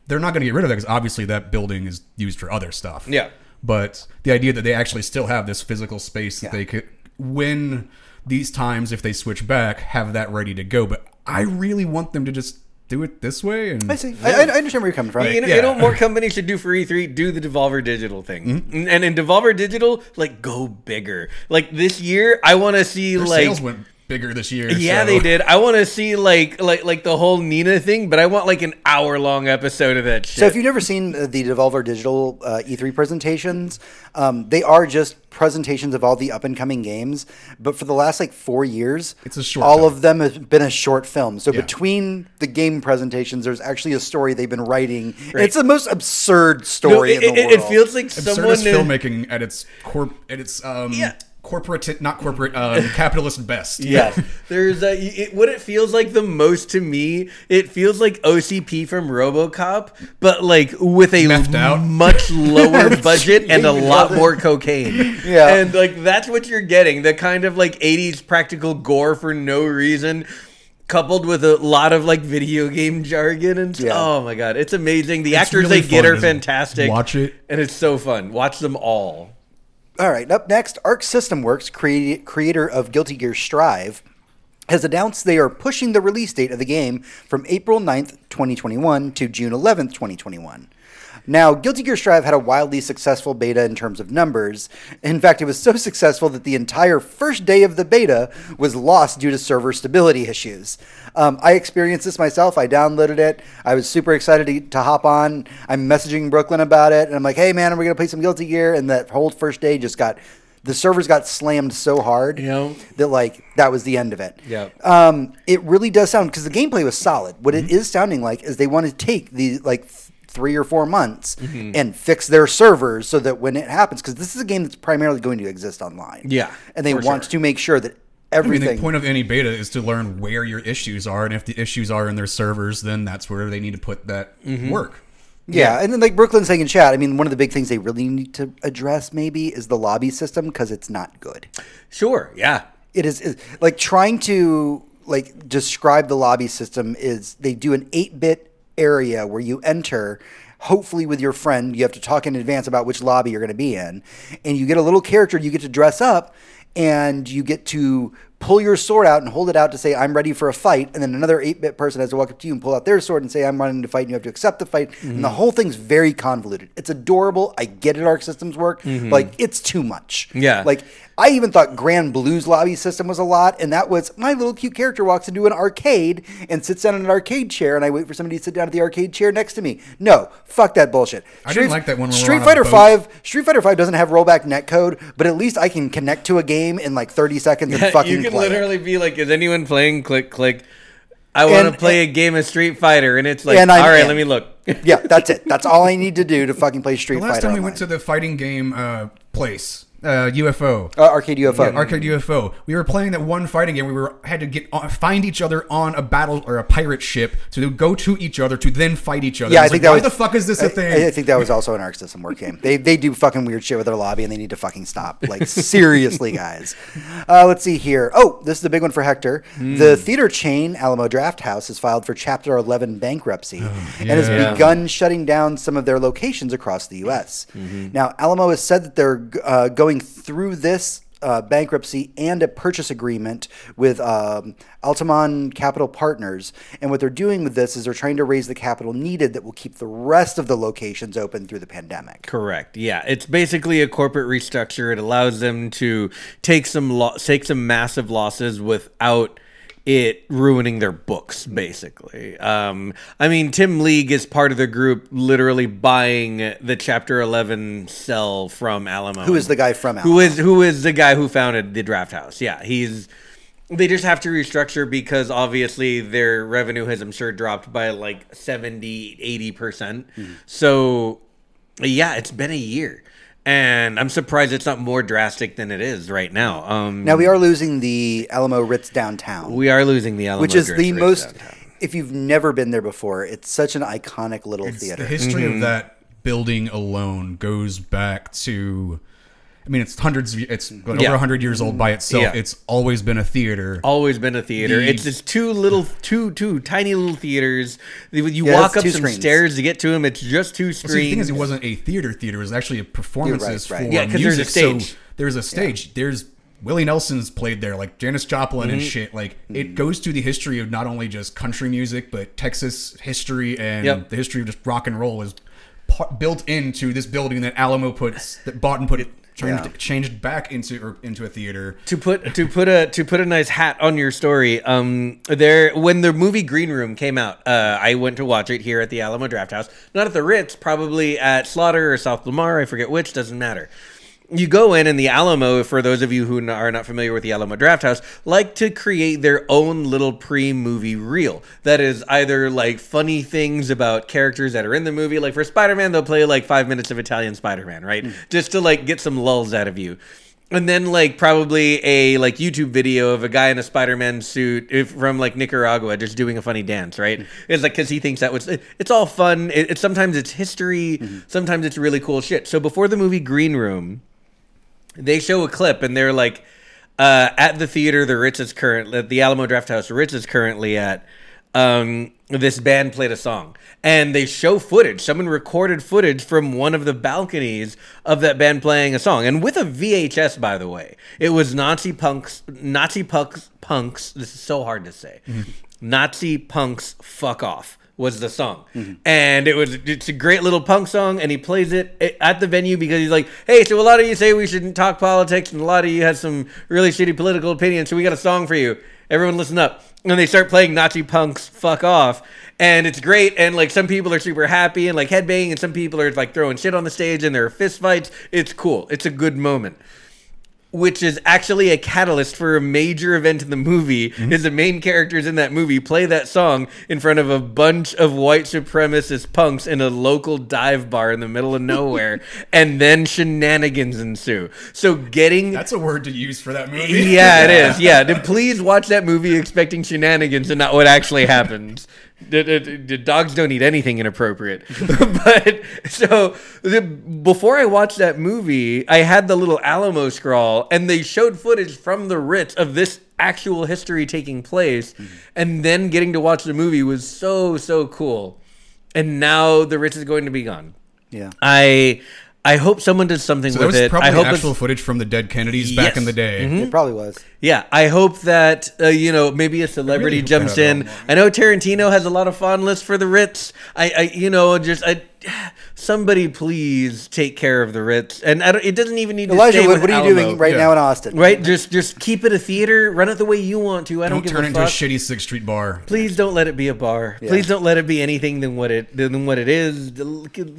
They're not going to get rid of that because obviously that building is used for other stuff. Yeah. But the idea that they actually still have this physical space that Yeah. they could, when these times, if they switch back, have that ready to go. But I really want them to just do it this way. And I see. I, I understand where you're coming from. You know, Yeah. you know what more companies should do for E3? Do the Devolver Digital thing. Mm-hmm. And in Devolver Digital, like, go bigger. Like, this year, I want to see, Their like... sales went bigger this year. Yeah, so- they did. I want to see like like like the whole Nina thing, but I want like an hour long episode of that shit. So if you've never seen uh, the Devolver Digital uh, E3 presentations, um, they are just presentations of all the up and coming games. But for the last like four years, It's a short all film. of them have been a short film. So Yeah. between the game presentations, there's actually a story they've been writing. Right. It's the most absurd No, story it, in the it, world. it feels like someone filmmaking at its corp at its um Yeah. Corporate not corporate um, capitalist best. Yes. There's a it, what it feels like the most to me. It feels like OCP from RoboCop, but like with a much lower budget and a lot more cocaine. Yeah. and like that's what you're getting. The kind of like '80s practical gore for no reason. Coupled with a lot of like video game jargon and Yeah. oh my god, it's amazing. The It's actors really they get are to fantastic. watch it. and it's so fun. Watch them all. All right, up next, Arc System Works, crea- creator of Guilty Gear Strive, has announced they are pushing the release date of the game from April 9th, 2021 to June 11th, 2021. Now, Guilty Gear Strive had a wildly successful beta in terms of numbers. In fact, it was so successful that the entire first day of the beta was lost due to server stability issues. Um, I experienced this myself. I downloaded it. I was super excited to, to hop on. I'm messaging Brooklyn about it, and I'm like, "Hey, man, are we gonna play some Guilty Gear?" And that whole first day just got the servers got slammed so hard that like that was the end of it. Yeah. Um, it really does sound because the gameplay was solid. What Mm-hmm. it is sounding like is they want to take the like three or four months Mm-hmm. and fix their servers so that when it happens, because this is a game that's primarily going to exist online. Yeah, and they want sure. to make sure that I mean, everything. the point of any beta is to learn where your issues are, and if the issues are in their servers, then that's where they need to put that Mm-hmm. work. Yeah, and then like Brooklyn saying in chat, I mean, one of the big things they really need to address maybe is the lobby system because it's not good. Sure, yeah. It is, is like trying to like describe the lobby system is they do an 8-bit area where you enter hopefully with your friend you have to talk in advance about which lobby you're going to be in. And you get a little character you get to dress up and you get to pull your sword out and hold it out to say I'm ready for a fight. And then another 8-bit person has to walk up to you and pull out their sword and say I'm running to fight and you have to accept the fight. And the mm-hmm. whole thing's very convoluted. It's adorable. I get it arc systems work. But, like it's too much. Yeah. like I even thought Granblue's lobby system was a lot, and that was my little cute character walks into an arcade and sits down in an arcade chair, and I wait for somebody to sit down at the arcade chair next to me. No, fuck that bullshit. I didn't like that one when we were Street on a Fighter boat. Five. Street Fighter Five doesn't have rollback netcode, but at least I can connect to a game in like thirty seconds and fucking you can play. it. literally be like, "Is anyone playing?" Click, click. I want And- to play a game of Street Fighter, and it's like, And "All I'm in." let me look." yeah, that's it. That's all I need to do to fucking play Street The last Fighter. time we went to the fighting game uh, place, uh, UFO. uh, arcade UFO. Arcade UFO. We were playing that one fighting game. Where we were had to get on, find each other on a battle or a pirate ship to go to each other to then fight each other. Yeah, I was think like, that why was the fuck is this a a thing? I, think that was also an Arc System work game. They they do fucking weird shit with their lobby, and they need to fucking stop. Like seriously, guys. Uh, let's see here. Oh, this is a big one for Hector. Hmm. The theater chain Alamo Drafthouse has filed for Chapter 11 bankruptcy and has Oh, yeah. begun shutting down some of their locations across the U.S. Mm-hmm. Now, Alamo has said that they're uh, going through this. Uh, bankruptcy and a purchase agreement with um, Altamont Capital Partners. And what they're doing with this is they're trying to raise the capital needed that will keep the rest of the locations open through the pandemic. Correct. Yeah, it's basically a corporate restructure. It allows them to take some lo- take some massive losses without it ruining their books. Basically, um, I mean, Tim League is part of the group, literally buying the Chapter Eleven cell from Alamo. Who is the guy from Who Alamo? is who is the guy who founded the Drafthouse? Yeah, he's. They just have to restructure because obviously their revenue has, I'm sure, dropped by like 70, 80%. percent Hmm. So, yeah, it's been a year. And I'm surprised it's not more drastic than it is right now. Um, Now we are losing the Alamo Ritz downtown, we are losing the Alamo which is Ritz the Ritz most. downtown. If you've never been there before, it's such an iconic little The theater. The history Mm-hmm. of that building alone goes back to. I mean, it's hundreds. Of, it's like Yeah. over hundred years old by itself. Yeah. It's always been a theater. Always been a theater. The- it's just two little, two, two tiny little theaters. You Yeah, walk up some screens. stairs to get to them. It's just two Well, see, the thing is, it wasn't a theater theater. It was actually a performances right. for Yeah, 'cause there's a music. So stage. there's a stage. There's Willie Nelson's played there, like Janis Joplin Mm-hmm. and shit. Like it goes to the history of not only just country music, but Texas history and Yep. the history of just rock and roll is built into this building that Alamo puts that bought and put it Changed, Yeah. changed back into or into a theater. to put to put a to put a nice hat on your story um there when the movie green room came out uh i went to watch it here at the alamo drafthouse not at the ritz probably at slaughter or south lamar i forget which doesn't matter you go in and the alamo for those of you who are not familiar with the alamo drafthouse like to create their own little pre-movie reel that is either like funny things about characters that are in the movie. Like for spider-man they'll play like five minutes of italian spider-man right? Hmm. Just to like get some lulls out of you. And then like probably a like YouTube video of a guy in a Spider-Man suit if, from like Nicaragua just doing a funny dance, right? Hmm. It's like because he thinks that was it's all fun. It, it's sometimes it's history, hmm. sometimes it's really cool shit. So before the movie Green Room, they show a clip and they're like uh, at the theater the Ritz is currently the Alamo Drafthouse the Ritz is currently at. Um, this band played a song and they show footage. Someone recorded footage from one of the balconies of that band playing a song, and with a VHS, by the way. It was Nazi punks, Nazi punks, punks. This is so hard to say. Nazi punks, fuck off was the song, mm-hmm. and it was it's a great little punk song, and he plays it eh, at the venue because he's like, hey, so a lot of you say we shouldn't talk politics, and a lot of you have some really shitty political opinions, so we got a song for you. Everyone listen up. And they start playing Nazi punks fuck off. And it's great. And like some people are super happy and like headbanging, and some people are like throwing shit on the stage and there are fist fights. It's cool. It's a good moment which is actually a catalyst for a major event in the movie mm-hmm. is the main characters in that movie play that song in front of a bunch of white supremacist punks in a local dive bar in the middle of nowhere and then shenanigans ensue so getting That's a word to use for that movie. yeah, it is. Yeah, Then please watch that movie expecting shenanigans and not what actually happens. The, the- the dogs don't eat anything inappropriate. but so the, before I watched that movie, I had the little Alamo scrawl, and they showed footage from the Ritz of this actual history taking place, mm-hmm. and then getting to watch the movie was so so cool. And now the Ritz is going to be gone. Yeah. I I hope someone does something So that with was it. probably I hope actual footage from the dead Kennedys back Yes. Mm-hmm. in the day. It probably was. Yeah, I hope that uh, you know maybe a celebrity really jumps in. I know Tarantino has a lot of fondness for the Ritz. I, I you know, just I, somebody please take care of the Ritz, and I don't, it doesn't even need to be Elijah, stay what, what are you Alamo. doing right Yeah. now in Austin? Right, just just keep it a theater. Run it the way you want to. I don't, Don't give turn a into fuck. a shitty Sixth Street bar. Please don't let it be a bar. Please don't let it be anything than what it than what it is.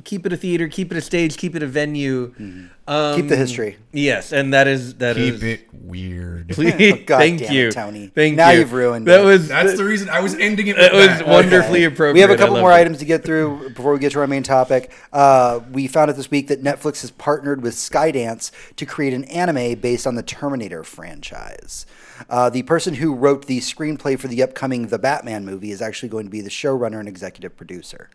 Keep it a theater. Keep it a stage. Keep it a venue. Mm-hmm. Um. Keep the history. Yes, and that is that is. Keep it weird. Please, Oh, God thank damn it, you, Tony. Thank you. Now you. you've ruined that it. was That's the reason I was ending it. That with was that. wonderfully appropriate. We have a couple more it. items to get through before we get to our main topic. Uh, we found out this week that Netflix has partnered with Skydance to create an anime based on the Terminator franchise. Uh, the person who wrote the screenplay for the upcoming The Batman movie is actually going to be the showrunner and executive producer.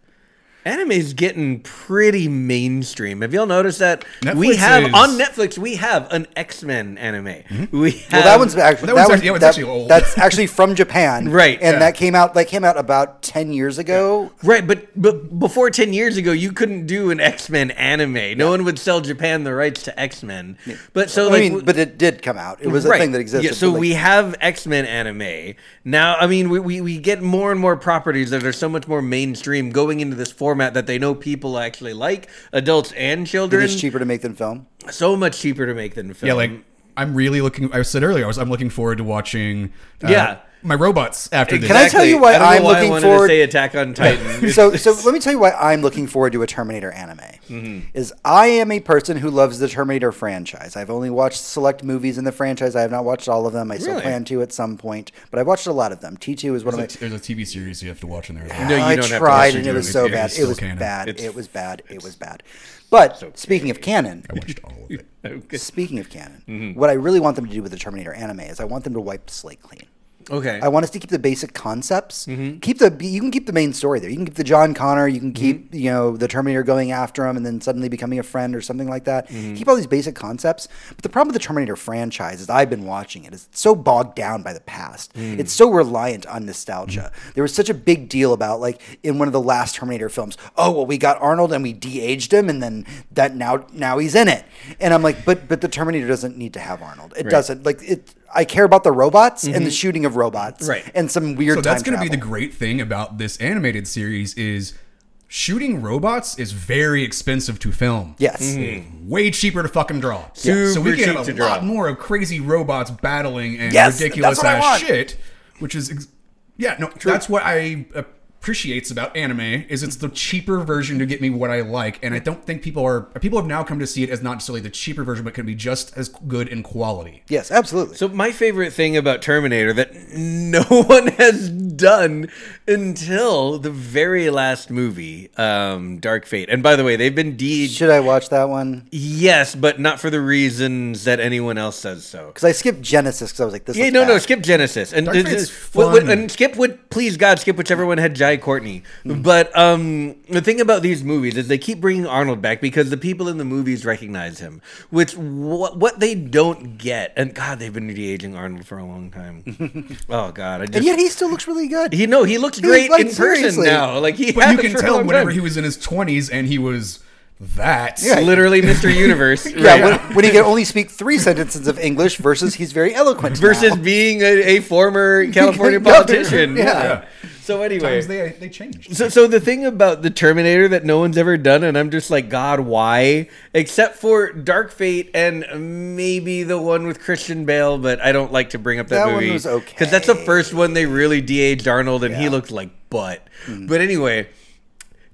Anime's getting pretty mainstream. Have y'all noticed that? we have is- on Netflix. We have an X Men anime. Mm-hmm. We have, Well, that one's actually that that one's actually- that- actually old. That's actually from Japan, Right, And yeah. that came out that came out about ten years ago. right. But but before ten years ago, you couldn't do an X Men anime. No one would sell Japan the rights to X Men. But so I like, mean, but it did come out. It was a thing that existed. Yeah, so like, we have X Men anime now. I mean, we, we we get more and more properties that are so much more mainstream going into this format that they know people actually like, adults and children. it's cheaper to make than film. So much cheaper to make than film. Yeah, like I'm really looking. I said earlier, I was. I'm looking forward to watching. Uh, Yeah. My robots after this. Can I tell you why I don't know I'm why I looking wanted forward- to say Attack on Titan. so so let me tell you why I'm looking forward to a Terminator anime. Mm-hmm. Is I am a person who loves the Terminator franchise. I've only watched select movies in the franchise. I have not watched all of them. I still Really? plan to at some point, but I've watched a lot of them. T2 is one There's of a, my there's a TV series you have to watch in there. as. No, you I don't have tried watch and it, it was so bad. It was bad. It was bad. It was bad. But speaking of canon, I watched all of it. okay. speaking of canon, Mm-hmm. what I really want them to do with the Terminator anime is I want them to wipe the slate clean. Okay. I want us to keep the basic concepts. Mm-hmm. Keep the you can keep the main story there. You can keep the John Connor. You can keep Mm-hmm. you know the Terminator going after him and then suddenly becoming a friend or something like that. Mm-hmm. Keep all these basic concepts. But the problem with the Terminator franchise, as I've been watching it, is it's so bogged down by the past. Mm. It's so reliant on nostalgia. There was such a big deal about like in one of the last Terminator films. Oh well, we got Arnold and we de-aged him, and then that now now he's in it. And I'm like, but but the Terminator doesn't need to have Arnold. It doesn't like it. I care about the robots and the shooting of robots, Mm-hmm. Right. And some weird. So that's going going to to be the great thing about this animated series is shooting robots is very expensive to film. Yes. Way cheaper to fucking draw. Super so we get cheap a to draw. lot more of crazy robots battling and Yes, ridiculous that's what I ass shit, which is ex- yeah, no, that's what I appreciates about anime is it's the cheaper version to get me what I like, and I don't think people are people have now come to see it as not necessarily the cheaper version, but can be just as good in quality. Yes, absolutely. So my favorite thing about Terminator that no one has done until the very last movie, um, Dark Fate. And by the way, they've been de Should I watch that one? yes, but not for the reasons that anyone else says so. Because I skipped Genisys because I was like, this. Yeah, looks no, no, skip Genisys and Dark uh, Fate's uh, what- what- and skip would please God skip whichever one had Jai Courtney. Hmm. But um, the thing about these movies is they keep bringing Arnold back because the people in the movies recognize him. Which what what they don't get, and God, they've been de-aging Arnold for a long time. oh God, I just and yet he still looks really good. he no he looks great like, in person seriously. now. Like he But you can tell whenever time. he was in his twenties and he was that. Yeah. literally Mr. Universe. yeah, when, when he can only speak three sentences of English versus he's very eloquent. versus now. being a, a former California politician. yeah. Yeah. So anyway, Times they they changed. So, so the thing about the Terminator that no one's ever done, and I'm just like, God, why? Except for Dark Fate and maybe the one with Christian Bale, but I don't like to bring up that, That one movie was okay. because that's the first one they really de-aged Arnold, and he Yeah. Mm. looked like butt. But anyway,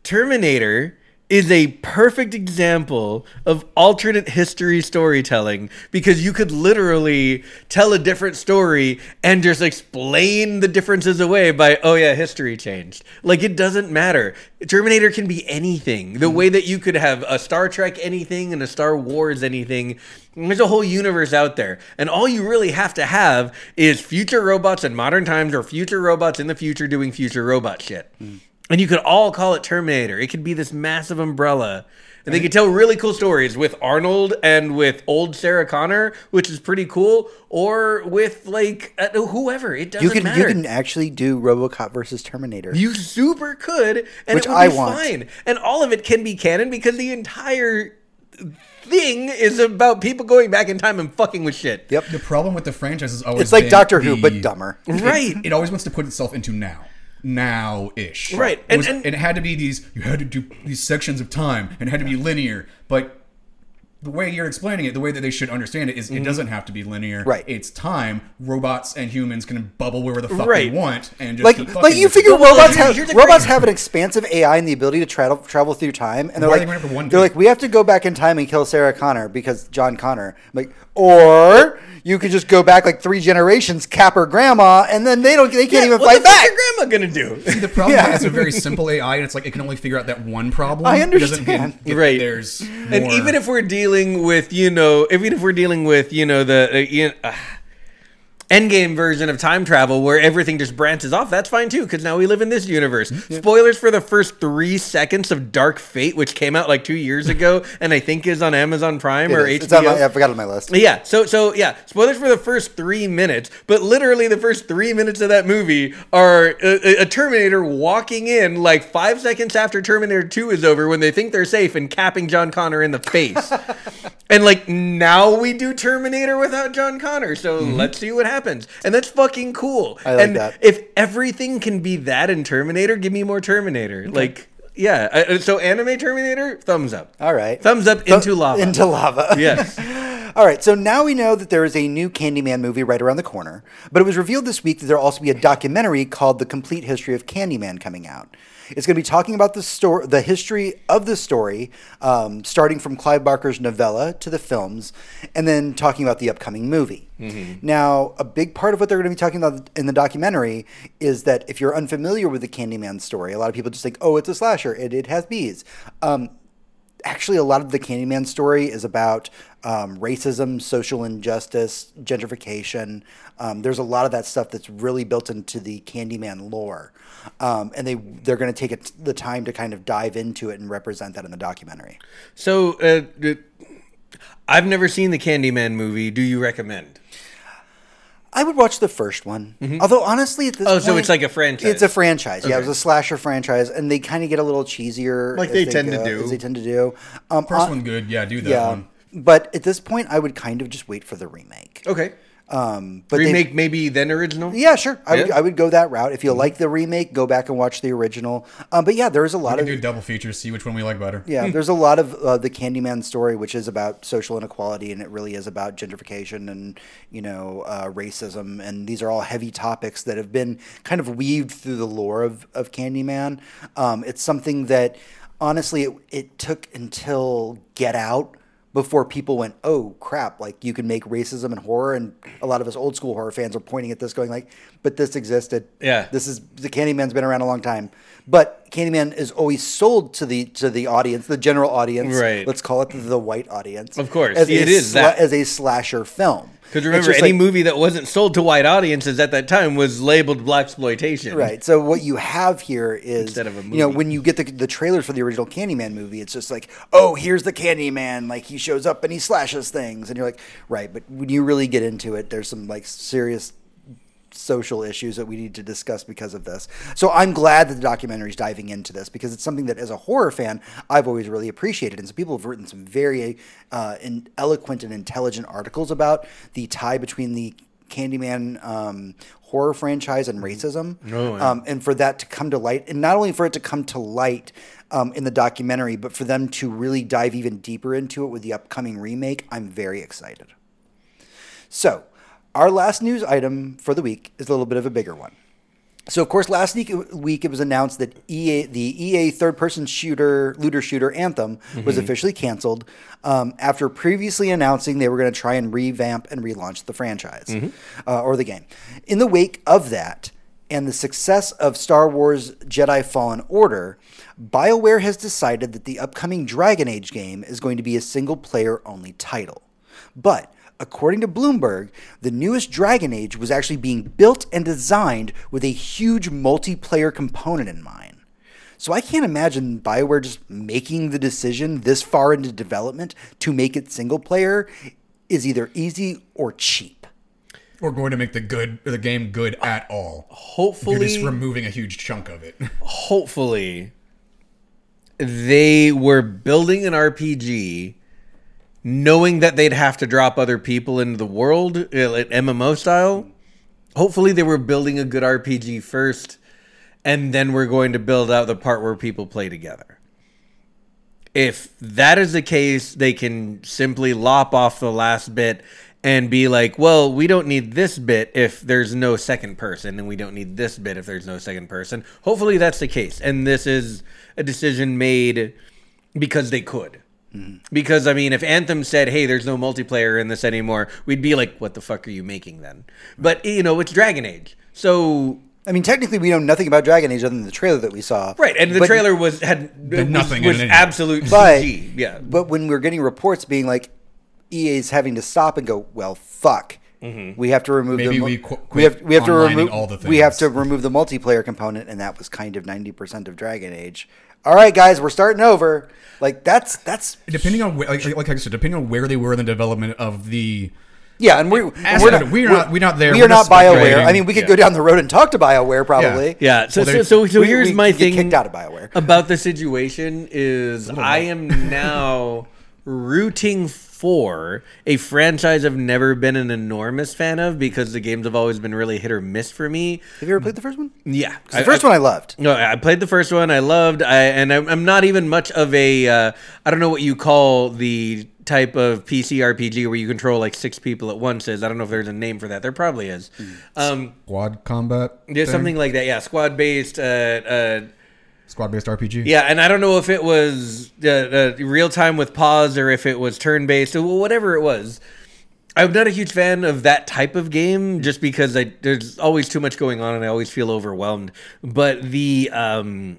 Terminator is a perfect example of alternate history storytelling because you could literally tell a different story and just explain the differences away by oh yeah history changed. Like it doesn't matter. Terminator can be anything. The way that you could have a star trek anything and a star wars anything there's a whole universe out there. And all you really have to have is future robots in modern times or future robots in the future doing future robot shit hmm. And you could all call it Terminator. It could be this massive umbrella. And they could tell really cool stories with Arnold and with old Sarah Connor, which is pretty cool, or with like uh, whoever. It doesn't you can matter. you can actually do RoboCop versus Terminator. You super could, and Which it would I be want. fine. And all of it can be canon because the entire thing is about people going back in time and fucking with shit. yep. The problem with the franchise is always It's like been Doctor Who, but dumber. Right. It always wants to put itself into now, now ish. Right, and- was- and- it had to be these. You had to do these sections of time, and it had to be linear. But the way you're explaining it, the way that they should understand it is, it mm-hmm. doesn't have to be linear. Right. It's time. Robots and humans can bubble wherever the fuck Right. they want, and just Like, keep fucking like you figure it. Robots have robots have an expansive AI and the ability to travel travel through time, and they're Why like they one they're like we have to go back in time and kill Sarah Connor because John Connor. I'm like, or you could just go back like three generations, cap her grandma, and then they don't they can't even fight the fuck back. your grandma gonna do? The problem Yeah. is it's a very simple AI, and it's like it can only figure out that one problem. I It get- understand. get Right. There's And more. even if we're dealing with, you know, even if we're dealing with, you know, the uh, you uh, endgame version of time travel where everything just branches off, that's fine too, because now we live in this universe. Mm-hmm. Spoilers for the first three seconds of Dark Fate, which came out like two years ago, and I think is on Amazon Prime or It is. HBO. It's on my, I forgot on my list. Yeah, so so yeah, spoilers for the first three minutes, but literally the first three minutes of that movie are a, a Terminator walking in like five seconds after Terminator Two is over when they think they're safe and capping John Connor in the face, and like now we do Terminator without John Connor, so mm-hmm. let's see what happens, and that's fucking cool. I like and that. if everything can be that in Terminator, give me more Terminator, like. Yeah, uh, so anime Terminator, thumbs up. All right. Thumbs up into lava. Into lava. yes. All right, so now we know that there is a new Candyman movie right around the corner, but it was revealed this week that there'll also be a documentary called The Complete History of Candyman coming out. It's going to be talking about the story, the history of the story, um, starting from Clive Barker's novella to the films, and then talking about the upcoming movie. Now, a big part of what they're going to be talking about in the documentary is that if you're unfamiliar with the Candyman story, a lot of people just think, "Oh, it's a slasher. It, it has bees." Um, actually a lot of the Candyman story is about um, racism, social injustice, gentrification. Um, there's a lot of that stuff that's really built into the Candyman lore, um, and they they're going to take it, the time to kind of dive into it and represent that in the documentary. So, uh, d- I've never seen the Candyman movie. Do you recommend? I would watch the first one, although honestly, at this Oh, so it's like a franchise. It's a franchise. Yeah, it was a slasher franchise, and they kind of get a little cheesier, Like as they tend to do. As they tend to do. Um, first on- one good, yeah, do that yeah, one. But at this point, I would kind of just wait for the remake. Okay. Um, but Remake maybe then original. yeah, sure. I would I would go that route. If you like the remake, go back and watch the original. Um, but yeah, there is a lot We of do double features, see which one we like better. yeah, there's a lot of uh, the Candyman story, which is about social inequality, and it really is about gentrification and you know uh, racism, and these are all heavy topics that have been kind of weaved through the lore of of Candyman. Um, it's something that honestly it, it took until Get Out before people went, oh crap, like you can make racism and horror, and a lot of us old school horror fans are pointing at this, going like, but this existed. Yeah. this is the Candyman's been around a long time, but Candyman is always sold to the to the audience, the general audience, Right. Let's call it the white audience, Of course. as a It is that. as a slasher film. Because remember, any like- movie that wasn't sold to white audiences at that time was labeled black exploitation. Right. So what you have here is, Instead of a movie. you know, when you get the, the trailers for the original Candyman movie, it's just like, oh, here's the Candyman. Like he shows up and he slashes things, and you're like, right. But when you really get into it, there's some like serious social issues that we need to discuss because of this. So I'm glad that the documentary is diving into this because it's something that, as a horror fan, I've always really appreciated. And some people have written some very uh, in, eloquent and intelligent articles about the tie between the Candyman um, horror franchise and racism, Oh, yeah. um, and for that to come to light, and not only for it to come to light um, in the documentary, but for them to really dive even deeper into it with the upcoming remake. I'm very excited. So, our last news item for the week is a little bit of a bigger one. So, of course, last week, it was announced that EA, the EA third-person shooter, looter shooter Anthem, was officially canceled um, after previously announcing they were going to try and revamp and relaunch the franchise uh, or the game. In the wake of that and the success of Star Wars Jedi Fallen Order, BioWare has decided that the upcoming Dragon Age game is going to be a single-player only title. But according to Bloomberg, the newest Dragon Age was actually being built and designed with a huge multiplayer component in mind. So I can't imagine BioWare just making the decision this far into development to make it single player is either easy or cheap. Or going to make the good the game good at all. Hopefully, You're Hopefully, just removing a huge chunk of it. hopefully, they were building an RPG knowing that they'd have to drop other people into the world, uh, like MMO style. Hopefully, they were building a good RPG first, and then we're going to build out the part where people play together. If that is the case, they can simply lop off the last bit and be like, well, we don't need this bit if there's no second person, and we don't need this bit if there's no second person. Hopefully, that's the case. And this is a decision made because they could. Because, I mean, if Anthem said, hey, there's no multiplayer in this anymore, we'd be like, what the fuck are you making then? But, you know, it's Dragon Age. So I mean, technically, we know nothing about Dragon Age other than the trailer that we saw. Right, and the But- trailer was had was, nothing in was absolute But CG. Yeah, But when we're getting reports being like, EA's having to stop and go, well, fuck. Mm-hmm. We have to remove Maybe the we qu- we have we have to remove all the we have to remove the multiplayer component, and that was kind of ninety percent of Dragon Age. All right, guys, we're starting over. Like that's that's depending on where, like, like I said, depending on where they were in the development of the yeah, and we're we're I not we're not- we're not there. We We're not just Bioware. I mean, we could Yeah. go down the road and talk to Bioware probably. yeah. So Well, so so, so here's we my get thing. kicked out of BioWare. about the situation is I am now rooting for a franchise I've never been an enormous fan of because the games have always been really hit or miss for me. Have you ever played the first one? Yeah, The first one I loved. No, I played the first one. I loved, I, and I'm, I'm not even much of a. Uh, I don't know what you call the type of PC RPG where you control like six people at once. Is I don't know if there's a name for that. There probably is. Um, squad combat. there's something like that. Yeah, squad based. Uh, uh, squad based RPG. yeah, and I don't know if it was uh, uh, real time with pause or if it was turn based or whatever it was. I'm not a huge fan of that type of game just because I, there's always too much going on and I always feel overwhelmed. But the um,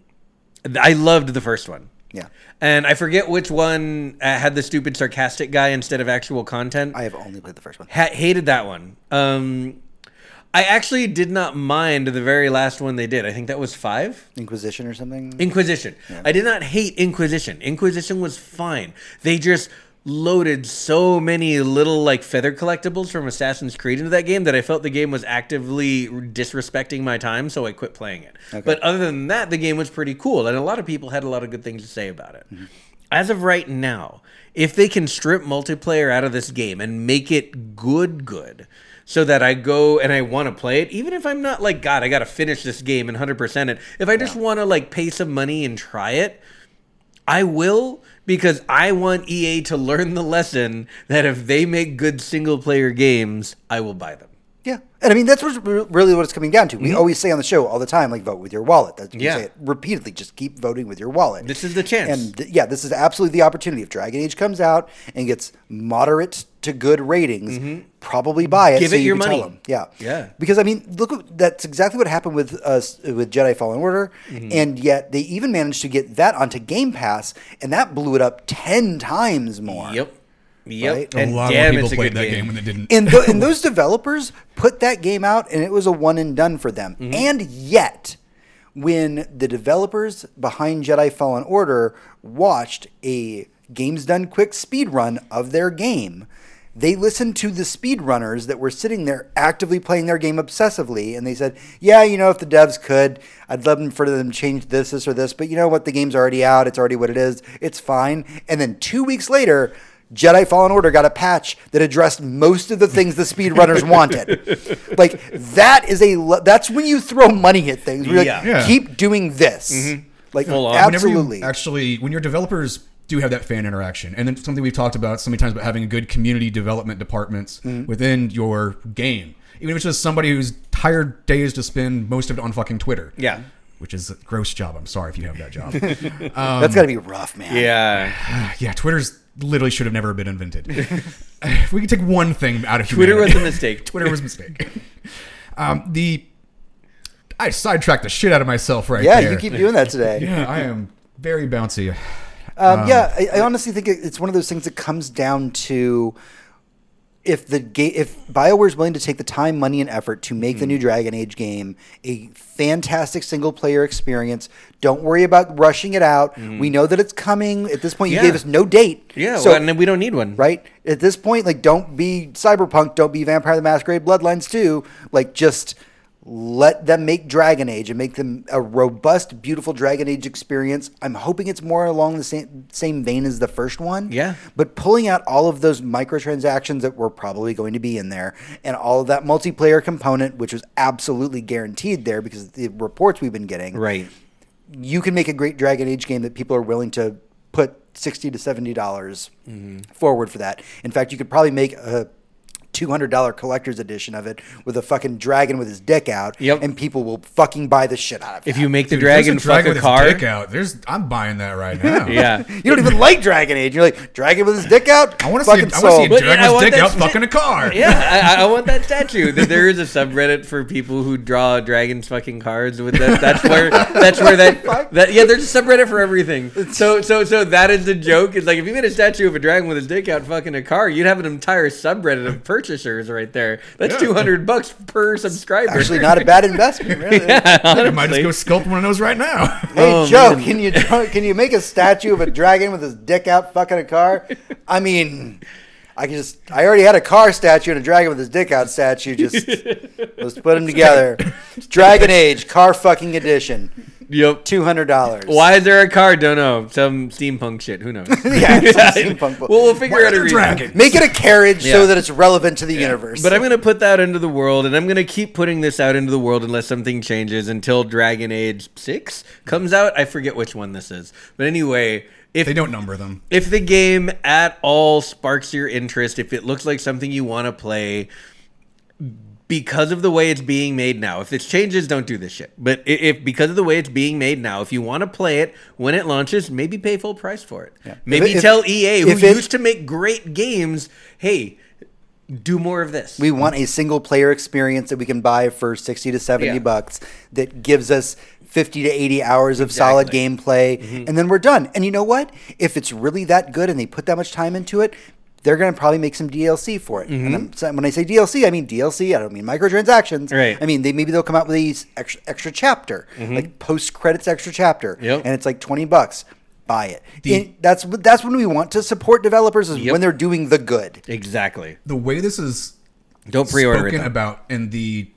I loved the first one. Yeah, And I forget which one uh, had the stupid sarcastic guy instead of actual content. I have only played the first one. Ha- hated that one. Um, I actually did not mind the very last one they did. I think that was five. Inquisition or something. Inquisition. I did not hate Inquisition. Inquisition was fine. They just loaded so many little like feather collectibles from Assassin's Creed into that game that I felt the game was actively disrespecting my time, so I quit playing it. But other than that, the game was pretty cool, and a lot of people had a lot of good things to say about it. Mm-hmm. As of right now, if they can strip multiplayer out of this game and make it good, good, so that I go and I want to play it, even if I'm not like, God, I got to finish this game and 100% it. If I just want to like pay some money and try it, I will because I want EA to learn the lesson that if they make good single player games, I will buy them. Yeah, and I mean that's what, really what it's coming down to. We always say on the show all the time, like vote with your wallet. That's Mm-hmm. Yeah. say it repeatedly. Just keep voting with your wallet. This is the chance. And th- yeah, this is absolutely the opportunity. If Dragon Age comes out and gets moderate to good ratings, probably buy it. Mm-hmm. Give so it you your can tell money. them. Yeah, Yeah. Because I mean, look, that's exactly what happened with us with Jedi Fallen Order, Mm-hmm. and yet they even managed to get that onto Game Pass, and that blew it up ten times more. Yep. Yep. Right? A And lot damn, more people played good that game. when they didn't. and, th- and those developers put that game out and it was a one and done for them Mm-hmm. and yet when the developers behind jedi fallen order watched a games done quick speed run of their game they listened to the speedrunners that were sitting there actively playing their game obsessively and they said yeah you know if the devs could i'd love them for them to change this this or this but you know what the game's already out it's already what it is it's fine and then two weeks later Jedi Fallen Order got a patch that addressed most of the things the speedrunners wanted. Like that is a le- that's when you throw money at things. We're like, Yeah. Yeah. keep doing this. Mm-hmm. Like Full uh, on. Absolutely. actually, when your developers do have that fan interaction, and then something we've talked about so many times about having a good community development departments Mm-hmm. within your game, even if it's just somebody whose tired days to spend most of it on fucking Twitter. Yeah. Which is a gross job. I'm sorry if you have that job. that's got to be rough, man. Yeah. yeah, Twitter's literally should have never been invented. if we could take one thing out of Twitter was a mistake. Twitter was a mistake. um, the I sidetracked the shit out of myself right Yeah, there. you keep doing that today. Yeah, I am very bouncy. Um, yeah, I, I honestly think it- it's one of those things that comes down to if the game, if Bioware is willing to take the time, money, and effort to make the Hmm. new Dragon Age game a fantastic single player experience, don't worry about rushing it out. We know that it's coming. At this point, you. Yeah. gave us no date. Yeah. so well, and then we don't need one. right at this point, like don't be Cyberpunk, don't be Vampire the Masquerade Bloodlines 2. Like just let them make Dragon Age and make them a robust, beautiful Dragon Age experience. I'm hoping it's more along the same same vein as the first one. Yeah. But pulling out all of those microtransactions that were probably going to be in there and all of that multiplayer component, which was absolutely guaranteed there because of the reports we've been getting Right. you can make a great Dragon Age game that people are willing to put sixty to seventy dollars Mm-hmm. forward for that. In fact, you could probably make a two hundred dollar collector's edition of it with a fucking dragon with his dick out, Yep. and people will fucking buy the shit out of it. If you make the Dude, dragon a fuck a with his car. dick out. There's, I'm buying that right now. Yeah. you don't even like Dragon Age, you're like dragon with his dick out. I want to see. Fucking I want to see a sold. But dragon I with want his dick that out shit- fucking a car. Yeah, I, I want that statue. That There is a subreddit for people who draw dragons fucking cards. With that, that's where that's where that, that yeah. There's a subreddit for everything. So so so that is the joke. It's like if you made a statue of a dragon with his dick out fucking a car, you'd have an entire subreddit of purchasers right there. That's Yeah. two hundred bucks per subscriber. Actually, not a bad investment. Really. I might just go sculpt one of those right now. Hey Oh, Joe, man. can you can you make a statue of a dragon with his dick out fucking a car? I mean, I can just I already had a car statue and a dragon with his dick out statue. Just let's put them together. Dragon Age car fucking edition, Yep. two hundred dollars. Why is there a card? Don't know. Some steampunk shit. Who knows? Yeah, it's steampunk book. Well, we'll figure Why out a reason. dragon? Make it a carriage Yeah. so that it's relevant to the universe. But I'm going to put that into the world, and I'm going to keep putting this out into the world unless something changes until Dragon Age 6 comes out. I forget which one this is. But anyway, if They don't number them. if the game at all sparks your interest, if it looks like something you want to play, because of the way it's being made now, if it changes, don't do this shit. But if because of the way it's being made now, if you want to play it when it launches, maybe pay full price for it. Yeah. Maybe If- tell EA, who if it- used to make great games, hey, do more of this. we want a single player experience that we can buy for 60 to 70 Yeah. bucks that gives us 50 to 80 hours of solid Exactly. gameplay mm-hmm. and then we're done and you know what if it's really that good and they put that much time into it they're going to probably make some DLC for it. And I'm, mm-hmm. so when I say DLC, I mean DLC. I don't mean microtransactions. Right. I mean they maybe they'll come out with these extra, extra chapter, mm-hmm. like post credits extra chapter, Yep. and it's like twenty bucks. Buy it. The- And that's that's when we want to support developers is Yep. when they're doing the good. Exactly. The way this is Don't pre-order it. spoken though. about in the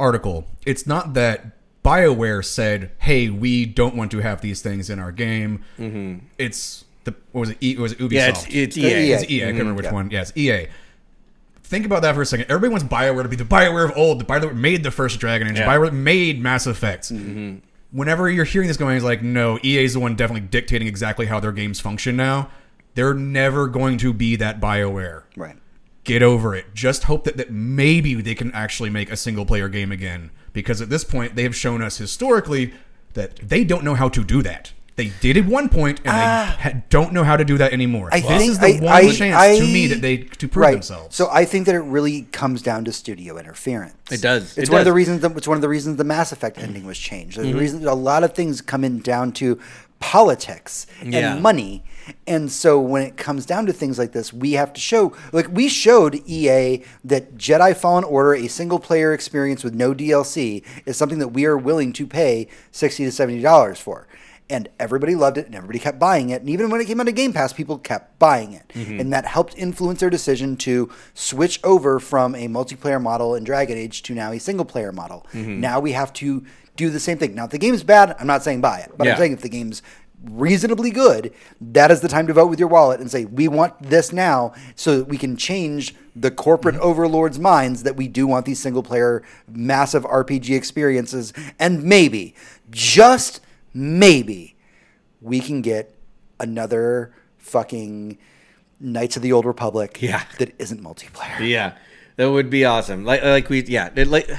article, it's not that BioWare said, "Hey, we don't want to have these things in our game." Mm-hmm. It's the what was it? E, was it Ubisoft? Yeah, it's, it's Yeah, EA. yeah. It's EA. I can't remember which yeah. one. Yeah, it's EA. think about that for a second. Everybody wants Bioware to be the Bioware of old, the Bioware that made the first Dragon Age, Yeah. Bioware that made Mass Effects. Mm-hmm. Whenever you're hearing this going, it's like, no, EA is the one definitely dictating exactly how their games function now. They're never going to be that Bioware. Right. Get over it. Just hope that, that maybe they can actually make a single player game again. Because at this point, they have shown us historically that they don't know how to do that. They did at one point, and they ha- don't know how to do that anymore. Ah. I this think is the I, one I, chance I- to me that they to prove right. themselves. So I think that it really comes down to studio interference. It does. It's It one of the reasons. That, it's one of the reasons the Mass Effect ending was changed. Mm-hmm. The reason a lot of things come in down to politics Yeah. and money. And so when it comes down to things like this, we have to show, like we showed EA that Jedi Fallen Order, a single player experience with no DLC, is something that we are willing to pay sixty to seventy dollars for. And everybody loved it, and everybody kept buying it. And even when it came out of Game Pass, people kept buying it, mm-hmm. and that helped influence their decision to switch over from a multiplayer model in Dragon Age to now a single player model. Mm-hmm. Now we have to do the same thing. Now, if the game's bad, I'm not saying buy it, but Yeah. I'm saying if the game's reasonably good, that is the time to vote with your wallet and say, we want this now so that we can change the corporate mm-hmm. overlords' minds that we do want these single player massive RPG experiences. And maybe, just maybe, we can get another fucking Knights of the Old Republic Yeah. that isn't multiplayer. Yeah, that would be awesome. Like like we yeah it, like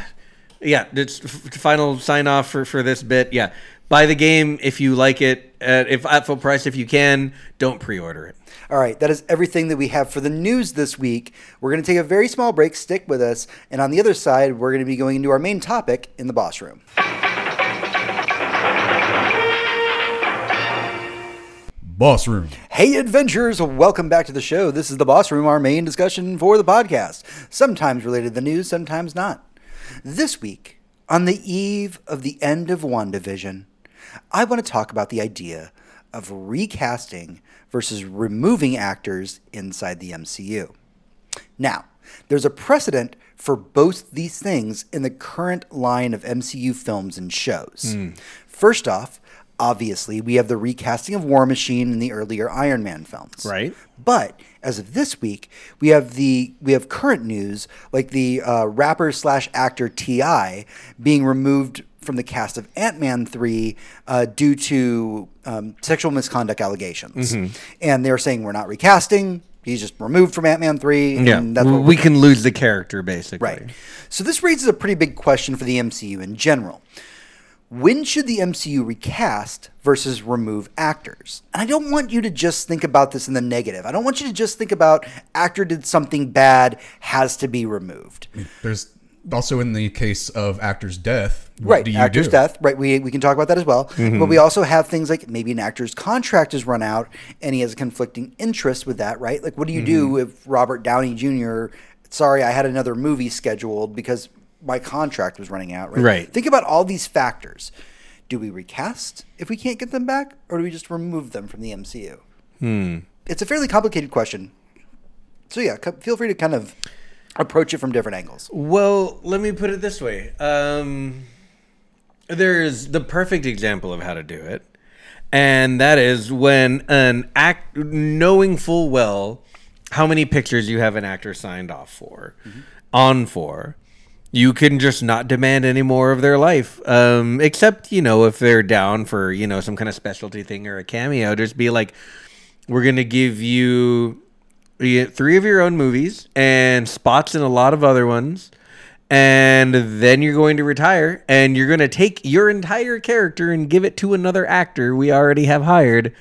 yeah. It's final sign off for for this bit. Yeah, buy the game if you like it. At, if at full price if you can. Don't pre-order it. All right, that is everything that we have for the news this week. We're going to take a very small break. Stick with us. And on the other side, we're going to be going into our main topic in the boss room. Boss Room. Hey, adventurers, welcome back to the show. This is the boss room, our main discussion for the podcast. Sometimes related to the news, sometimes not. This week, on the eve of the end of WandaVision, I want to talk about the idea of recasting versus removing actors inside the MCU. Now, there's a precedent for both these things in the current line of MCU films and shows. Hmm. First off, obviously, we have the recasting of War Machine in the earlier Iron Man films. Right. But as of this week, we have the we have current news like the uh, rapper slash actor T.I. being removed from the cast of Ant Man three uh, due to um, sexual misconduct allegations, and they're saying we're not recasting. He's just removed from Ant Man three. Yeah, and that's what we can lose the character basically. Right. So this raises a pretty big question for the MCU in general. When should the MCU recast versus remove actors? And I don't want you to just think about this in the negative. I don't want you to just think about actor did something bad, has to be removed. There's also in the case of actor's death. What Right, do you actor's do? death. Right, we, we can talk about that as well. Mm-hmm. But we also have things like maybe an actor's contract is run out and he has a conflicting interest with that, right? Like, what do you do Mm-hmm. if Robert Downey Jr. Sorry, I had another movie scheduled because my contract was running out. Right. Right. Think about all these factors. Do we recast if we can't get them back, or do we just remove them from the MCU? Hmm. It's a fairly complicated question. So yeah, feel free to kind of approach it from different angles. Well, let me put it this way. Um, there's the perfect example of how to do it, and that is when an act, knowing full well how many pictures you have an actor signed off for, on for, you can just not demand any more of their life. Um, except you know if they're down for you know some kind of specialty thing or a cameo, just be like, we're gonna give you you three of your own movies and spots in a lot of other ones and then you're going to retire and you're going to take your entire character and give it to another actor we already have hired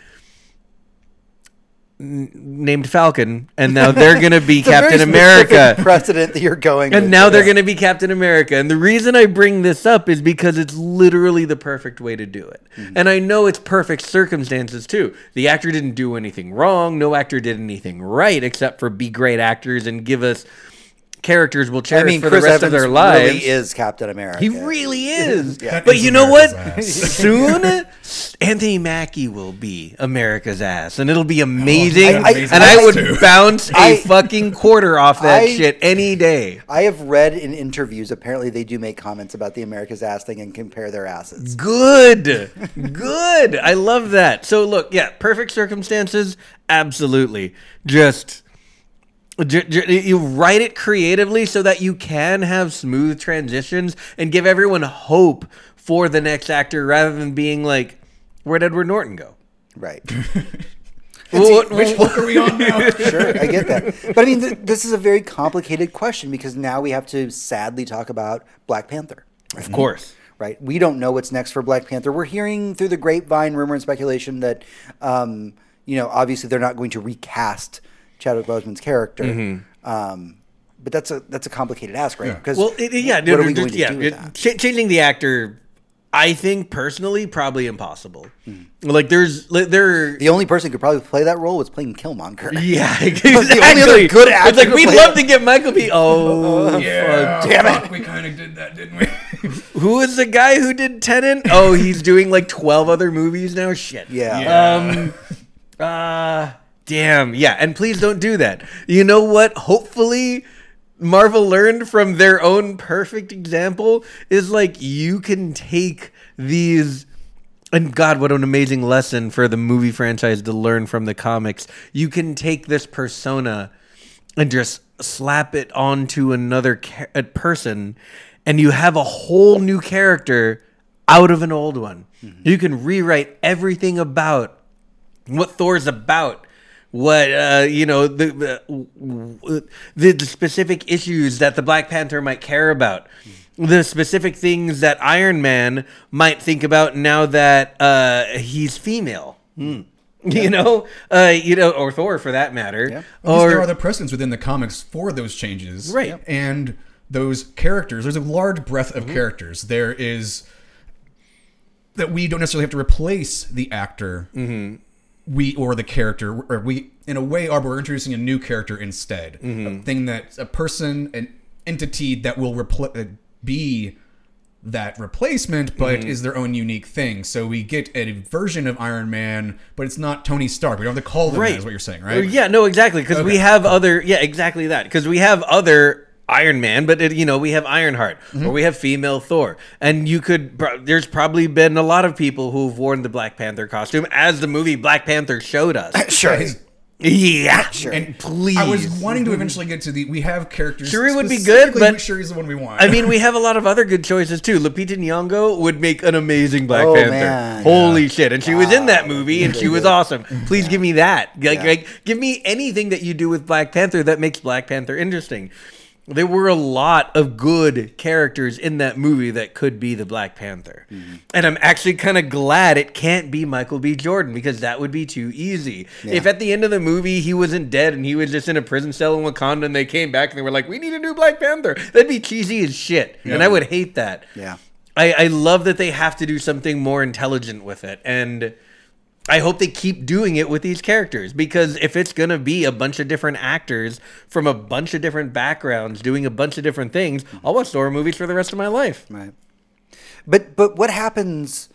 n- named Falcon and now they're going to be It's a very Captain America precedent that you're going. and with. now they're Yeah. going to be Captain America. And the reason I bring this up is because it's literally the perfect way to do it. Mm-hmm. And I know it's perfect circumstances too. The actor didn't do anything wrong. No actor did anything right except for be great actors and give us characters we'll I mean, for Chris the rest Evans of their lives. really is Captain America. He really is. Yeah. But is you know what? America's ass. Soon, Anthony Mackie will be America's ass, and it'll be amazing. I- I- and I- I, would too. bounce a I- fucking quarter off that I- shit any day. I have read in interviews. Apparently, they do make comments about the America's ass thing and compare their asses. Good. Good. I love that. So look, yeah, perfect circumstances, absolutely. Just J- j- you write it creatively so that you can have smooth transitions and give everyone hope for the next actor rather than being like, where'd Edward Norton go? Right. What- Which book are we on now? sure, I get that. But I mean, th- this is a very complicated question because now we have to sadly talk about Black Panther. of course. Right? We don't know what's next for Black Panther. We're hearing through the grapevine, rumor, and speculation that, um, you know, obviously they're not going to recast Chadwick Boseman's character. Um, but that's a that's a complicated ask, right? Because Well, it, it- yeah, what are we just- going to yeah, do with that? ch- changing the actor, I think personally, probably impossible. Like, there's like, there. The only person who could probably play that role was playing Killmonger. Yeah, the exactly. only other good actor It's like we'd love that. to get Michael B. Oh, Yeah, fuck. damn it. We kind of did that, didn't we? who is the guy who did Tenet? Oh, he's doing like twelve other movies now. Shit. Yeah. Yeah. Um. Uh. Damn. Yeah. And please don't do that. You know what? Hopefully. Marvel learned from their own perfect example is like you can take these and God, what an amazing lesson for the movie franchise to learn from the comics. You can take this persona and just slap it onto another ca- person, and you have a whole new character out of an old one. Mm-hmm. You can rewrite everything about what Thor's about, what uh, you know the, the the specific issues that the Black Panther might care about, the specific things that Iron Man might think about now that uh, he's female. Hmm. You know, uh, you know, or Thor for that matter, Yeah. Or there are the precedents within the comics for those changes, Right. Yep. And those characters, there's a large breadth Mm-hmm. of characters. There is that we don't necessarily have to replace the actor, Mm-hmm. We or the character, or we in a way are we're introducing a new character instead, Mm-hmm. a thing that a person, an entity that will repl- uh, be that replacement, but Mm-hmm. is their own unique thing. So we get a version of Iron Man, but it's not Tony Stark. We don't have to call them that, is what you're saying, right? Yeah, no, exactly. Because we have other, yeah, exactly that. Because we have other Iron Man, but it, you know, we have Ironheart, Mm-hmm. or we have female Thor, and you could. pro- There's probably been a lot of people who've worn the Black Panther costume as the movie Black Panther showed us. Sure. Yeah, Sure. And please. I was wanting to eventually get to the. We have characters. Shuri would be good, but- who Shuri's the one we want. I mean, we have a lot of other good choices too. Lupita Nyong'o would make an amazing Black Oh, Panther. man. Holy shit! And she was in that movie, and she was awesome. Please give me that. Like, Yeah. like, give me anything that you do with Black Panther that makes Black Panther interesting. There were a lot of good characters in that movie that could be the Black Panther, Mm-hmm. and I'm actually kind of glad it can't be Michael B. Jordan because that would be too easy. If at the end of the movie he wasn't dead and he was just in a prison cell in Wakanda, and they came back and they were like, "We need a new Black Panther," that'd be cheesy as shit, and I would hate that. Yeah. I, I love that they have to do something more intelligent with it, and I hope they keep doing it with these characters because if it's gonna be a bunch of different actors from a bunch of different backgrounds doing a bunch of different things, I'll watch horror movies for the rest of my life. Right. But but what happens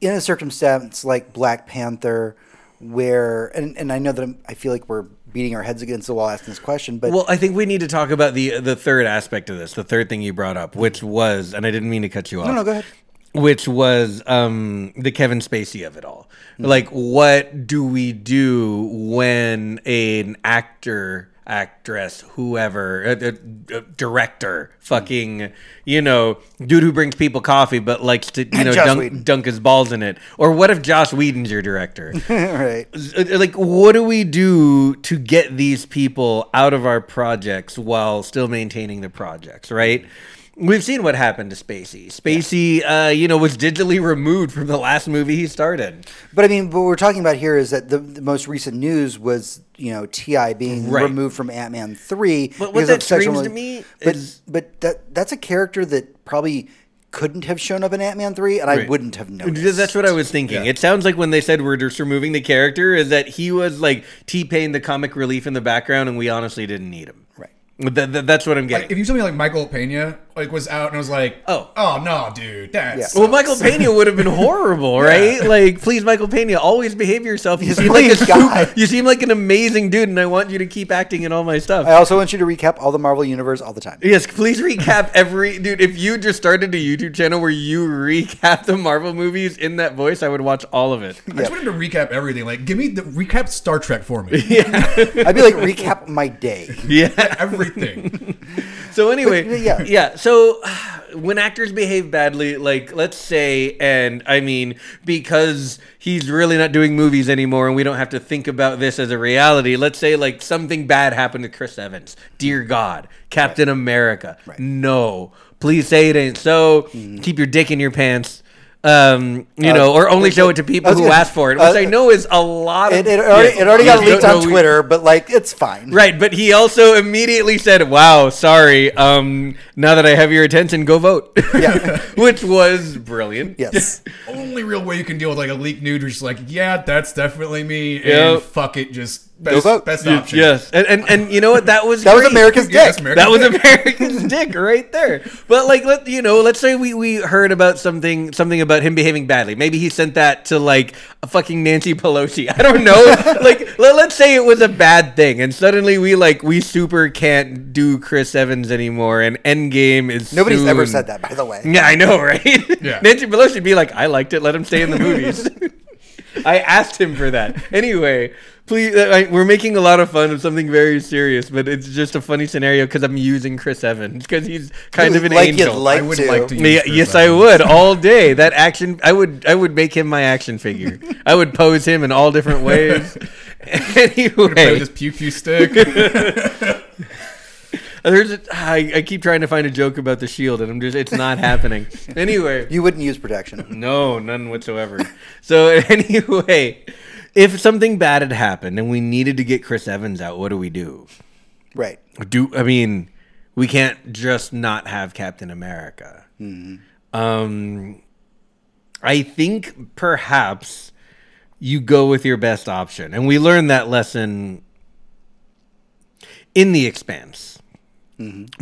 in a circumstance like Black Panther, where and, and I know that I'm, I feel like we're beating our heads against the wall asking this question, but Well, I think we need to talk about the the third aspect of this, the third thing you brought up, which was, and I didn't mean to cut you off. no, no, go ahead. Which was um, the Kevin Spacey of it all. Like, what do we do when an actor, actress, whoever, uh, uh, uh, director, fucking, you know, dude who brings people coffee but likes to, you know, dunk, dunk his balls in it? Or what if Joss Whedon's your director? right. Uh, like what do we do to get these people out of our projects while still maintaining the projects right we've seen what happened to spacey spacey uh, you know was digitally removed from the last movie he started But I mean, what we're talking about here is that the, the most recent news was you know T.I being Right. removed from Ant Man three. But what that of sexual- screams to me but is- but that that's a character that probably couldn't have shown up in Ant Man three, and I wouldn't have noticed. That's what I was thinking. It sounds like when they said we're just removing the character, is that he was like T Pain, the comic relief in the background, and we honestly didn't need him. Right. Th- th- that's what I'm getting. Like, if you something like Michael Pena like was out and I was like, Oh. oh no, dude, that's Yeah. Well, Michael Pena would have been horrible, right? Like, please, Michael Pena, always behave yourself. You seem a like a brilliant guy. you seem like an amazing dude, and I want you to keep acting in all my stuff. I also want you to recap all the Marvel universe all the time. Yes, please recap every dude. If you just started a YouTube channel where you recap the Marvel movies in that voice, I would watch all of it. I just want him to recap everything. Like, give me the recap Star Trek for me. Yeah, I'd be like, recap my day. Yeah. everything. So anyway, But, yeah. yeah. So when actors behave badly, like let's say, and I mean because he's really not doing movies anymore, and we don't have to think about this as a reality. Let's say like something bad happened to Chris Evans. Dear God, Captain America. No, please say it ain't so. Mm-hmm. Keep your dick in your pants. Um, you know, or only show it to people I was who gonna- ask for it, which uh, I know is a lot of. It, it already, Yes. it already got leaked on no, we- Twitter, but like, it's fine. Right, but he also immediately said, "Wow, sorry. Um, now that I have your attention, go vote." Yeah. which was brilliant. Yes. Only real way you can deal with like a leaked nude, which is like, yeah, that's definitely me, and fuck it, just best, vote. best Y- option. Yes, and, and and you know what? That was That was great. America's Yeah, that's dick. That was dick. America's dick right there. But like, let you know, let's say we we heard about something something about him behaving badly. Maybe he sent that to like a fucking Nancy Pelosi. I don't know. like, let, let's say it was a bad thing, and suddenly we like we super can't do Chris Evans anymore, and Endgame is Nobody's ever said that, by the way. Yeah, I know, right? Yeah. Nancy Pelosi would be like, I liked it. Let him stay in the movies. I asked him for that. Anyway, please, uh, I, we're making a lot of fun of something very serious, but it's just a funny scenario because I'm using Chris Evans because he's kind of an like angel. you'd like I would to. like to use Yeah, Chris yes, I would all day. That action, I would, I would make him my action figure. I would pose him in all different ways. Play with anyway, this pew pew stick. there's a, I, I keep trying to find a joke about the shield, and I'm just, it's not happening. Anyway, You wouldn't use protection. No, none whatsoever. so anyway, if something bad had happened and we needed to get Chris Evans out, what do we do? Right. Do I mean we can't just not have Captain America? Um, I think perhaps you go with your best option, and we learned that lesson in the Expanse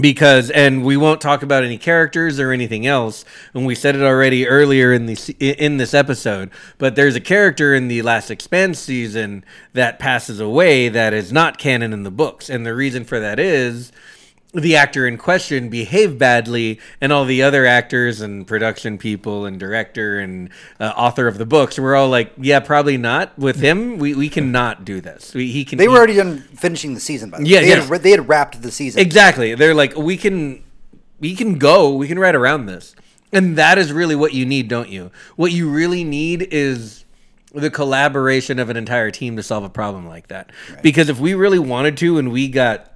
because and we won't talk about any characters or anything else and we said it already earlier in the se- in this episode but there's a character in the last expanse season that passes away that is not canon in the books and the reason for that is the actor in question behaved badly and all the other actors and production people and director and uh, author of the books were all like yeah probably not with him we, we cannot do this we, he can They were he- already done finishing the season, by the way. Yeah, they, yes. had, they had wrapped the season. Exactly. They're like, we can, we can go, we can ride around this, and that is really what you need, don't you? What you really need is the collaboration of an entire team to solve a problem like that. Because if we really wanted to, and we got.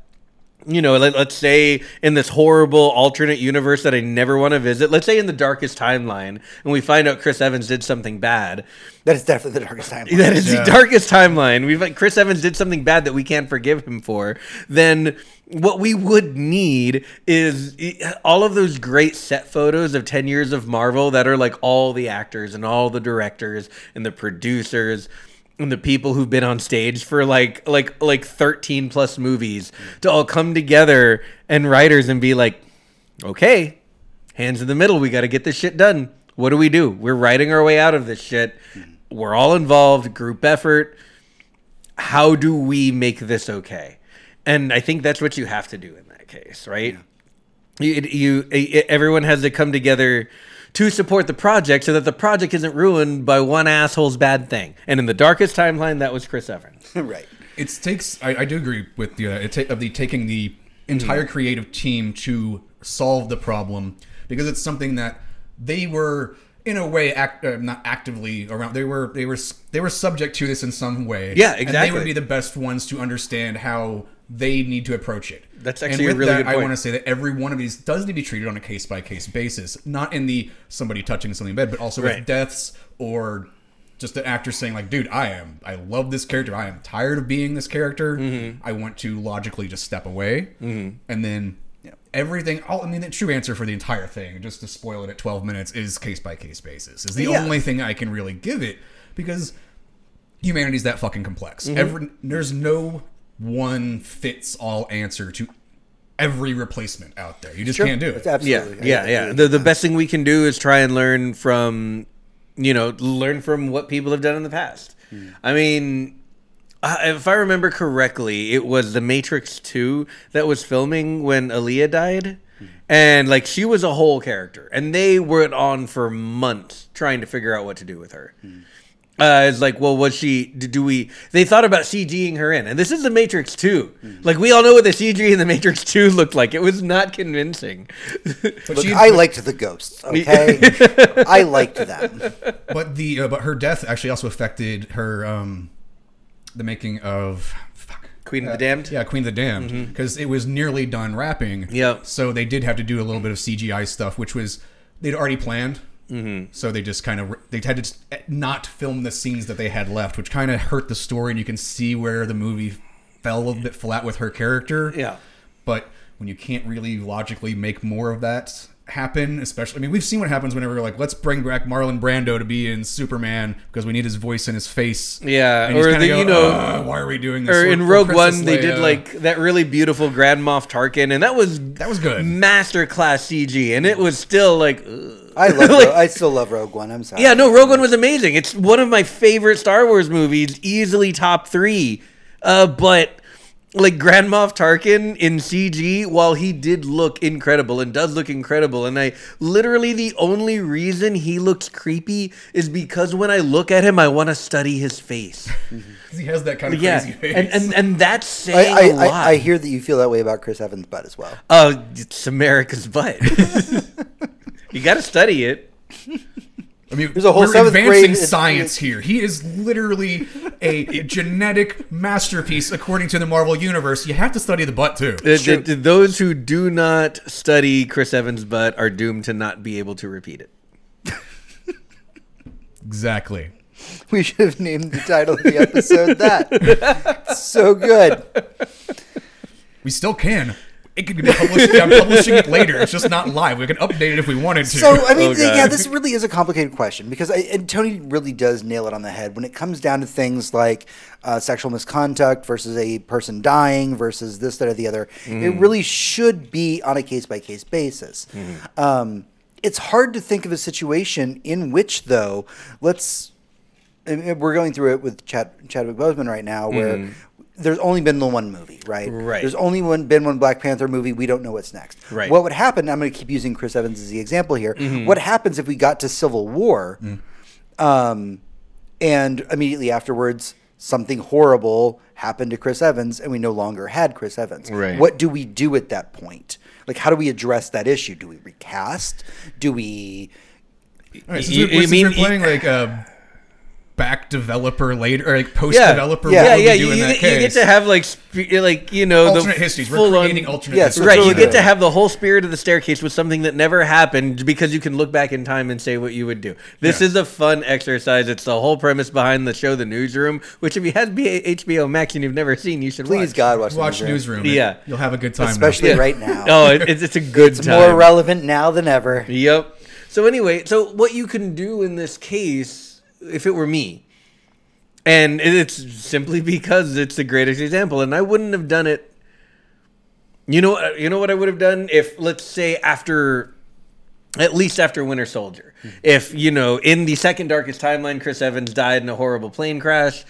You know, let, let's say in this horrible alternate universe that I never want to visit, let's say in the darkest timeline, and we find out Chris Evans did something bad, That is definitely the darkest timeline. that is Yeah. the darkest timeline. We've like Chris Evans did something bad that we can't forgive him for. Then what we would need is all of those great set photos of 10 years of Marvel that are like all the actors and all the directors and the producers and the people who've been on stage for like like like 13 plus movies to all come together and writers and be like okay hands in the middle. We got to get this shit done. What do we do? We're writing our way out of this shit. We're all involved, group effort. How do we make this okay? And I think that's what you have to do in that case, right? You, you, you, everyone has to come together to support the project so that the project isn't ruined by one asshole's bad thing. And in the darkest timeline, that was Chris Evans. right. it takes I, I do agree with the uh, it ta- of the taking the entire creative team to solve the problem because it's something that they were in a way act, uh, not actively around they were they were they were subject to this in some way Yeah, and they would be the best ones to understand how they need to approach it That's And actually a with really that, I want to say that every one of these does need to be treated on a case by case basis not in the somebody touching something in bed but also Right. with deaths or just an actor saying like dude i am i love this character i am tired of being this character Mm-hmm. i want to logically just step away and then everything all, i mean the true answer for the entire thing just to spoil it at 12 minutes is case by case basis is the Yeah. only thing i can really give it because humanity's that fucking complex Mm-hmm. Every, there's no one fits all answer to every replacement out there. You just Sure. can't do It's it. absolutely. Yeah, yeah, yeah. The the best thing we can do is try and learn from, you know, learn from what people have done in the past. Hmm. I mean, uh, if I remember correctly, it was The Matrix Two that was filming when Aaliyah died, hmm. and like she was a whole character, and they were on for months trying to figure out what to do with her. Hmm. Uh, it's like, well, was she? Do we? They thought about CGing her in, and this is the Matrix Two. Like we all know what the CG in the Matrix Two looked like. It was not convincing. But Look, I liked the ghosts. Okay, I liked them. but the uh, but her death actually also affected her um, the making of fuck. Queen of the Damned. Yeah, Queen of the Damned, because it was nearly done wrapping. Yep. So they did have to do a little bit of CGI stuff, which was they'd already planned. Mm-hmm. So they just kind of they had to not film the scenes that they had left, which kind of hurt the story, and you can see where the movie fell a little bit flat with her character. Yeah. But when you can't really logically make more of that happen, especially, I mean, we've seen what happens whenever we're like, let's bring back Marlon Brando to be in Superman because we need his voice and his face. Yeah, And or the- go, you know- why are we doing this? Or in Rogue One, they did like that really beautiful Grand Moff Tarkin, and that was That was good. masterclass CG, and it was still like, ugh. I love. Like- Rogue, I still love Rogue One. I'm sorry. yeah, no, Rogue One was amazing. It's one of my favorite Star Wars movies, easily top three. Uh, but like Grand Moff Tarkin in CG, while he did look incredible and does look incredible, and I literally the only reason he looks creepy is because when I look at him, I want to study his face. 'Cause he has that kind of yeah, crazy face. and, and and that's I, saying I, a lot. I, I hear that you feel that way about Chris Evans' butt as well. Oh, it's America's butt. you got to study it. I mean, There's a whole we're seventh advancing grade- science here. He is literally a, a genetic masterpiece according to the Marvel universe. You have to study the butt too. Uh, th- th- those who do not study Chris Evans' butt are doomed to not be able to repeat it. Exactly. We should have named the title of the episode that. so good. We still can. It could be published. I'm publishing it later. It's just not live. We can update it if we wanted to. So I mean, Oh, yeah, this really is a complicated question because I, and Tony really does nail it on the head when it comes down to things like uh, sexual misconduct versus a person dying versus this, that, or the other. It really should be on a case by case basis. Um, it's hard to think of a situation in which, though, let's. and We're going through it with Chad, Chadwick Boseman right now, where there's only been the one movie, right? Right. There's only one been one Black Panther movie. We don't know what's next. Right. What would happen? I'm going to keep using Chris Evans as the example here. What happens if we got to Civil War, um, and immediately afterwards something horrible happened to Chris Evans, and we no longer had Chris Evans? Right. What do we do at that point? Like, how do we address that issue? Do we recast? Do we? All right, since, You- we're, you since mean- we're playing like a back developer later, or like post developer, yeah, what would yeah. we do You, in you, that get- you get to have like, sp- like you know, alternate the histories. We're full-on- alternate Yes, histories. Right, you get to have the whole spirit of the staircase with something that never happened because you can look back in time and say what you would do. This Yeah. is a fun exercise. It's the whole premise behind the show, The Newsroom, which if you had HBO Max and you've never seen, you should Please, watch. God, watch, the Watch newsroom. newsroom. Yeah. you'll have a good time. especially Yeah. right now. Oh, it's, it's a good it's time. more relevant now than ever. Yep. So anyway, so what you can do in this case, if it were me, and it's simply because it's the greatest example, and I wouldn't have done it. You know, uh, you know what I would have done? If, let's say, after, at least after Winter Soldier, hmm. if you know, in the second darkest timeline, Chris Evans died in a horrible plane crash.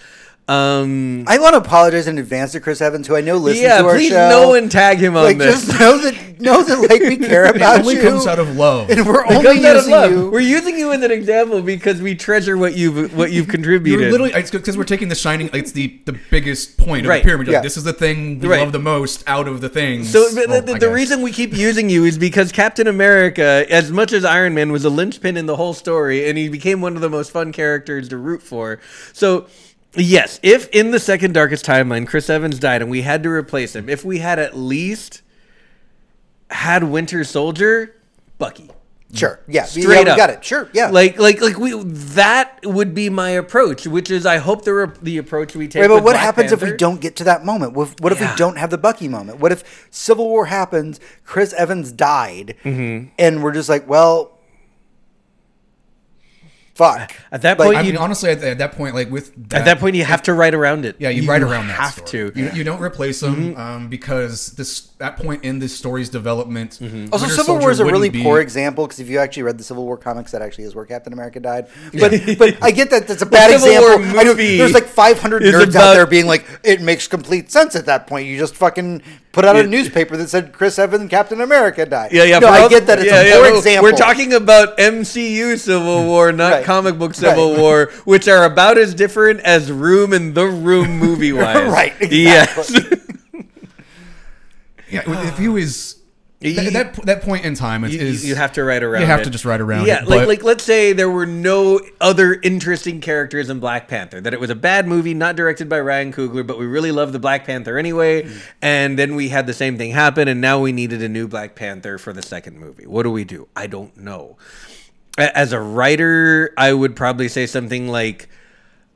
Um, I want to apologize in advance to Chris Evans, who I know listens yeah, to our show. Yeah, please show. know and tag him on like, this. just know that know that like we care about It only you. comes out of love. and we're It only comes out of using love. you. We're using you as an example because we treasure what you've what you've You're contributed. literally it's because we're taking the shining. It's the the biggest point of Right, the pyramid. Like, yeah. This is the thing we Right. love the most out of the things. So the, Well, the, I the reason we keep using you is because Captain America, as much as Iron Man was a linchpin in the whole story, and he became one of the most fun characters to root for. So. Yes, if in the second darkest timeline Chris Evans died and we had to replace him, if we had at least had Winter Soldier, Bucky. sure, yeah, Straight yeah, we up. got it. Sure, yeah. Like, like, like we. That would be my approach, which is I hope the re- the approach we take. Right, but what Black happens if we don't get to that moment? What, what if Yeah. we don't have the Bucky moment? What if Civil War happens, Chris Evans died, Mm-hmm. and we're just like, well, fuck. At that Like, point, I you, mean, honestly, at, at that point, like with that, at that point, you have to write around it. yeah, you, write around that. Have story. to. You, you don't replace them um, because this that point in this story's development. Also, Winter Civil Soldier War is a really be- poor example because if you actually read the Civil War comics, that actually is where Captain America died. But but I get that that's a bad Civil War example. I movie there's like 500 is nerds out there being like, it makes complete sense at that point. You just fucking put out a newspaper that said Chris Evans, Captain America died. Yeah, yeah. No, I get that it's yeah, a yeah, poor we're- example. We're talking about MCU Civil War, not Right. Comic book Civil Right. War, which are about as different as Room and The Room movie wise. Right, Yes. Yeah, if he was You- that, that that point in time is, You, is you have to write around. You have it. to just write around Yeah, it. like like let's say there were no other interesting characters in Black Panther. That it was a bad movie, not directed by Ryan Coogler, but we really loved the Black Panther anyway. Mm. And then we had the same thing happen, and now we needed a new Black Panther for the second movie. What do we do? I don't know. A- As a writer, I would probably say something like,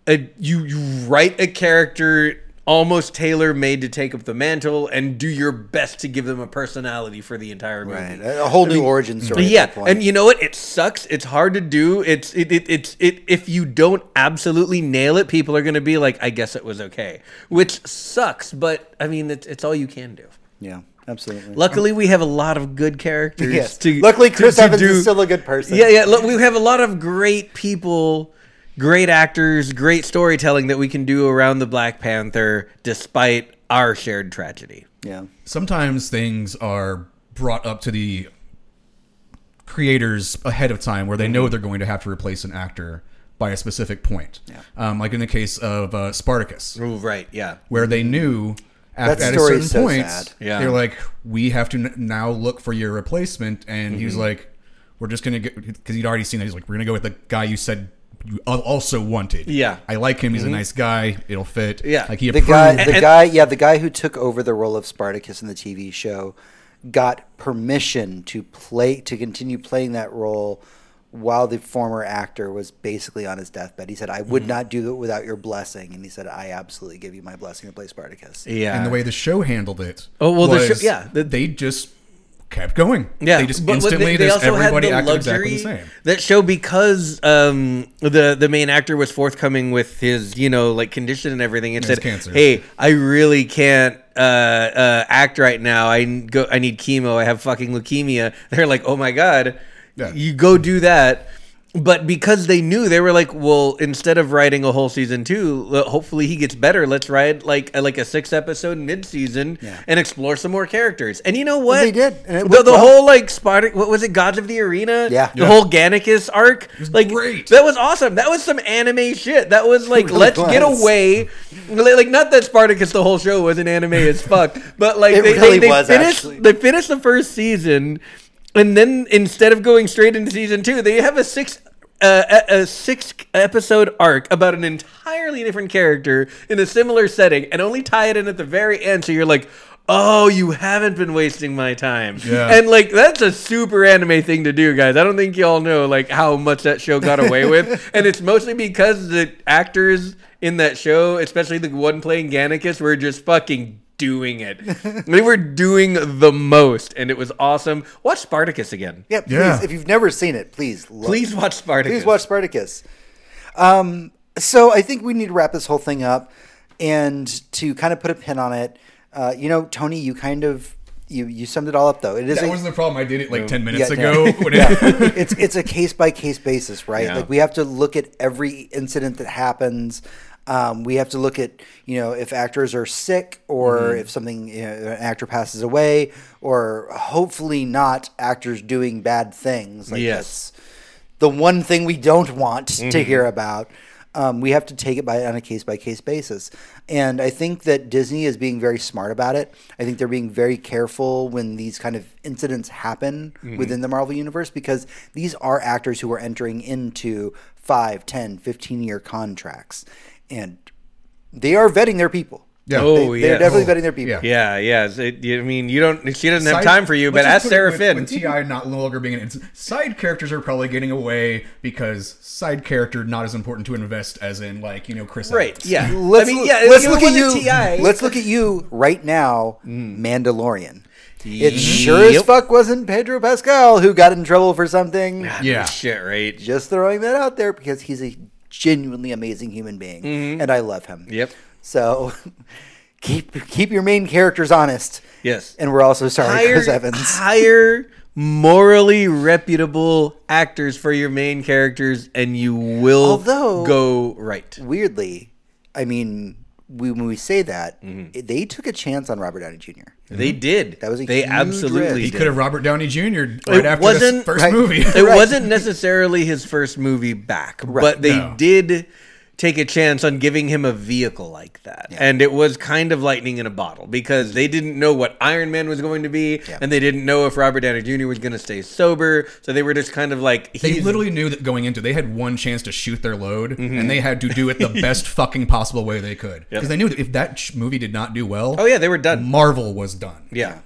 uh "You you write a character." Almost tailor made to take up the mantle and do your best to give them a personality for the entire movie. Right, a whole new origin story. Yeah, and you know what? It sucks. It's hard to do. It's it, it it's it. If you don't absolutely nail it, people are going to be like, "I guess it was okay," which sucks. But I mean, it's it's all you can do. yeah, absolutely. Luckily, we have a lot of good characters. Yes. To, Luckily, to- Chris to Evans do- is still a good person. Yeah, yeah. Look, we have a lot of great people, great actors, great storytelling that we can do around the Black Panther, despite our shared tragedy. yeah. sometimes things are brought up to the creators ahead of time where they know they're going to have to replace an actor by a specific point. Yeah. Um, like in the case of uh, Spartacus, Oh, right. Yeah. where they knew That at, at a certain is so point, sad. Yeah. they're like, we have to n- now look for your replacement. And he was Mm-hmm. like, we're just going to get, because he'd already seen that. He's like, we're going to go with the guy you said you also wanted. Yeah. I like him. He's a nice guy. It'll fit. Yeah. Like he The guy, the And- guy, yeah, the guy who took over the role of Spartacus in the TV show got permission to play to continue playing that role while the former actor was basically on his deathbed. He said, "I Mm-hmm. would not do it without your blessing," and he said, "I absolutely give you my blessing to play Spartacus." Yeah. and the way the show handled it. Oh, well, the show- yeah, the- they just kept going. Yeah, they just but- but instantly. they, they just also everybody had the acted exactly luxury the same. that show because um, the the main actor was forthcoming with his you know like condition and everything and His said, cancer. "Hey, I really can't uh, uh, act right now. I n- go. I need chemo. I have fucking leukemia." They're like, "Oh my god, Yeah. you go do that." But because they knew, they were like, "Well, instead of writing a whole season two, hopefully he gets better. Let's write like a, like a six episode mid season Yeah. and explore some more characters." And you know what? they did, the the well. whole like Spartak, what was it, Gods of the Arena? Yeah. the Yeah. whole Gannicus arc, like great. That was awesome. That was some anime shit. That was like, really let's get away. Like, not that Spartacus, the whole show was an anime as fuck, but like It they, really they, they was, finished, actually. they finished the first season, and then instead of going straight into season two, they have a six. Uh, a, a six episode arc about an entirely different character in a similar setting and only tie it in at the very end so you're like oh you haven't been wasting my time Yeah. and like that's a super anime thing to do guys i don't think y'all know like how much that show got away with and it's mostly because the actors in that show especially the one playing Gannicus were just fucking doing it they were doing the most and it was awesome watch spartacus again Yeah, please. Yeah. If you've never seen it, please, look. please watch spartacus Please watch Spartacus. Um, so I think we need to wrap this whole thing up, and to kind of put a pin on it. Uh, you know, Tony, you kind of you you summed it all up though. It is That a- wasn't the problem. I did it like ten minutes yeah, ago. Yeah. it- it's it's a case by case basis, right? Yeah. Like we have to look at every incident that happens. Um, we have to look at you know if actors are sick or Mm-hmm. if something you know, an actor passes away or hopefully not actors doing bad things. Like Yes. the one thing we don't want Mm-hmm. to hear about. Um, we have to take it by on a case by case basis, and I think that Disney is being very smart about it. I think they're being very careful when these kind of incidents happen Mm-hmm. within the Marvel universe because these are actors who are entering into 5, 10, 15 year contracts, and they are vetting their people. Yeah. Oh, they, they're yes. definitely Oh, vetting their people. yeah. yeah yeah it, I mean you don't she doesn't have time for you but let's ask Sarah with, Finn With T.I not no longer being an side characters are probably getting away because side character not as important to invest as in like you know Chris. right Evans. yeah Let's, I mean look- yeah let's look at you. T.I. Let's look at you right now, Mm. Mandalorian. It sure as fuck wasn't Pedro Pascal who got in trouble for something. Yeah. Shit, right? Just throwing that out there because he's a genuinely amazing human being, mm-hmm. and I love him. Yep. So keep keep your main characters honest. Yes. And we're also sorry, hire, Chris Evans. hire morally reputable actors for your main characters, and you will Although- go right. Weirdly, I mean, we, when we say that, Mm-hmm. they took a chance on Robert Downey Jr. They did. That was a they huge absolutely risk. He He could have Robert Downey Jr. right It after wasn't- his first right. movie. It Right. wasn't necessarily his first movie back, but they No. did take a chance on giving him a vehicle like that. And it was kind of lightning in a bottle because they didn't know what Iron Man was going to be Yeah. and they didn't know if Robert Downey Jr. was going to stay sober. So they were just kind of like They literally knew that going into they had one chance to shoot their load, Mm-hmm. and they had to do it the best fucking possible way they could. Because they knew that if that sh- movie did not do well, Oh yeah, they were done. Marvel was done. Yeah.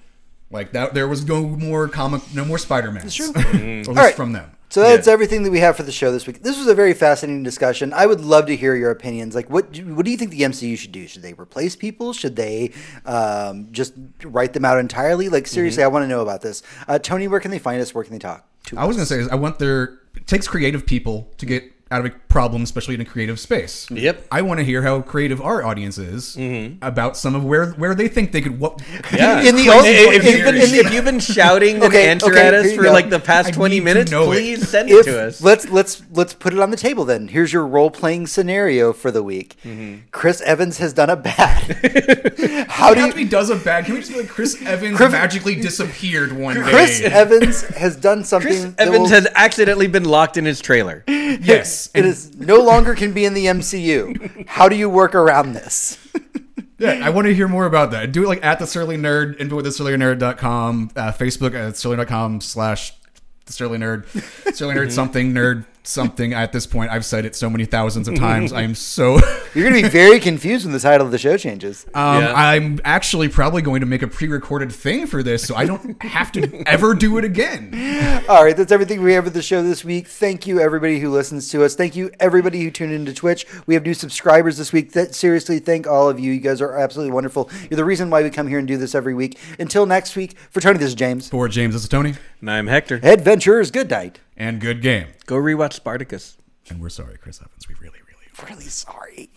Like that, there was no more comic, no more Spider Man. That's true. At least All right. from them. So that's Yeah. everything that we have for the show this week. This was a very fascinating discussion. I would love to hear your opinions. Like, what do, what do you think the MCU should do? Should they replace people? Should they um, just write them out entirely? Like, seriously, I want to know about this. Uh, Tony, where can they find us? Where can they talk to I was gonna say is I want their it takes creative people to get out of a problem, especially in a creative space. Yep. I want to hear how creative our audience is mm-hmm. about some of where where they think they could what. Yeah. In the If- ult- if, you've been, in the- if you've been shouting an Okay, answer okay, at us for go. like the past I 20 minutes, know it. please send If, it to us. let's let's let's put it on the table then. Here's your role playing scenario for the week. Mm-hmm. Chris Evans has done a bad. How do After he does a bad, can we just be like Chris Evans Chris- magically disappeared one Chris day? Chris Evans has done something. Chris Evans will- has accidentally been locked in his trailer. yes, It is no longer can be in the MCU. How do you work around this? Yeah, I want to hear more about that. Do it like at the Surly Nerd, info at thesurlynerd.com, uh, Facebook at surly.com slash the Surly Nerd, Surly Nerd something, nerd something. At this point, I've said it so many thousands of times. I am so. You're going to be very confused when the title of the show changes. Um, Yeah. I'm actually probably going to make a pre-recorded thing for this, so I don't have to ever do it again. All right, that's everything we have for the show this week. Thank you, everybody who listens to us. Thank you, everybody who tuned into Twitch. We have new subscribers this week. That seriously, thank all of you. You guys are absolutely wonderful. You're the reason why we come here and do this every week. Until next week, for Tony, this is James. For James, this is Tony, And I'm Hector. Adventurers, good night and good game. Go rewatch Spartacus. And we're sorry, Chris Evans. We really, really, really sorry.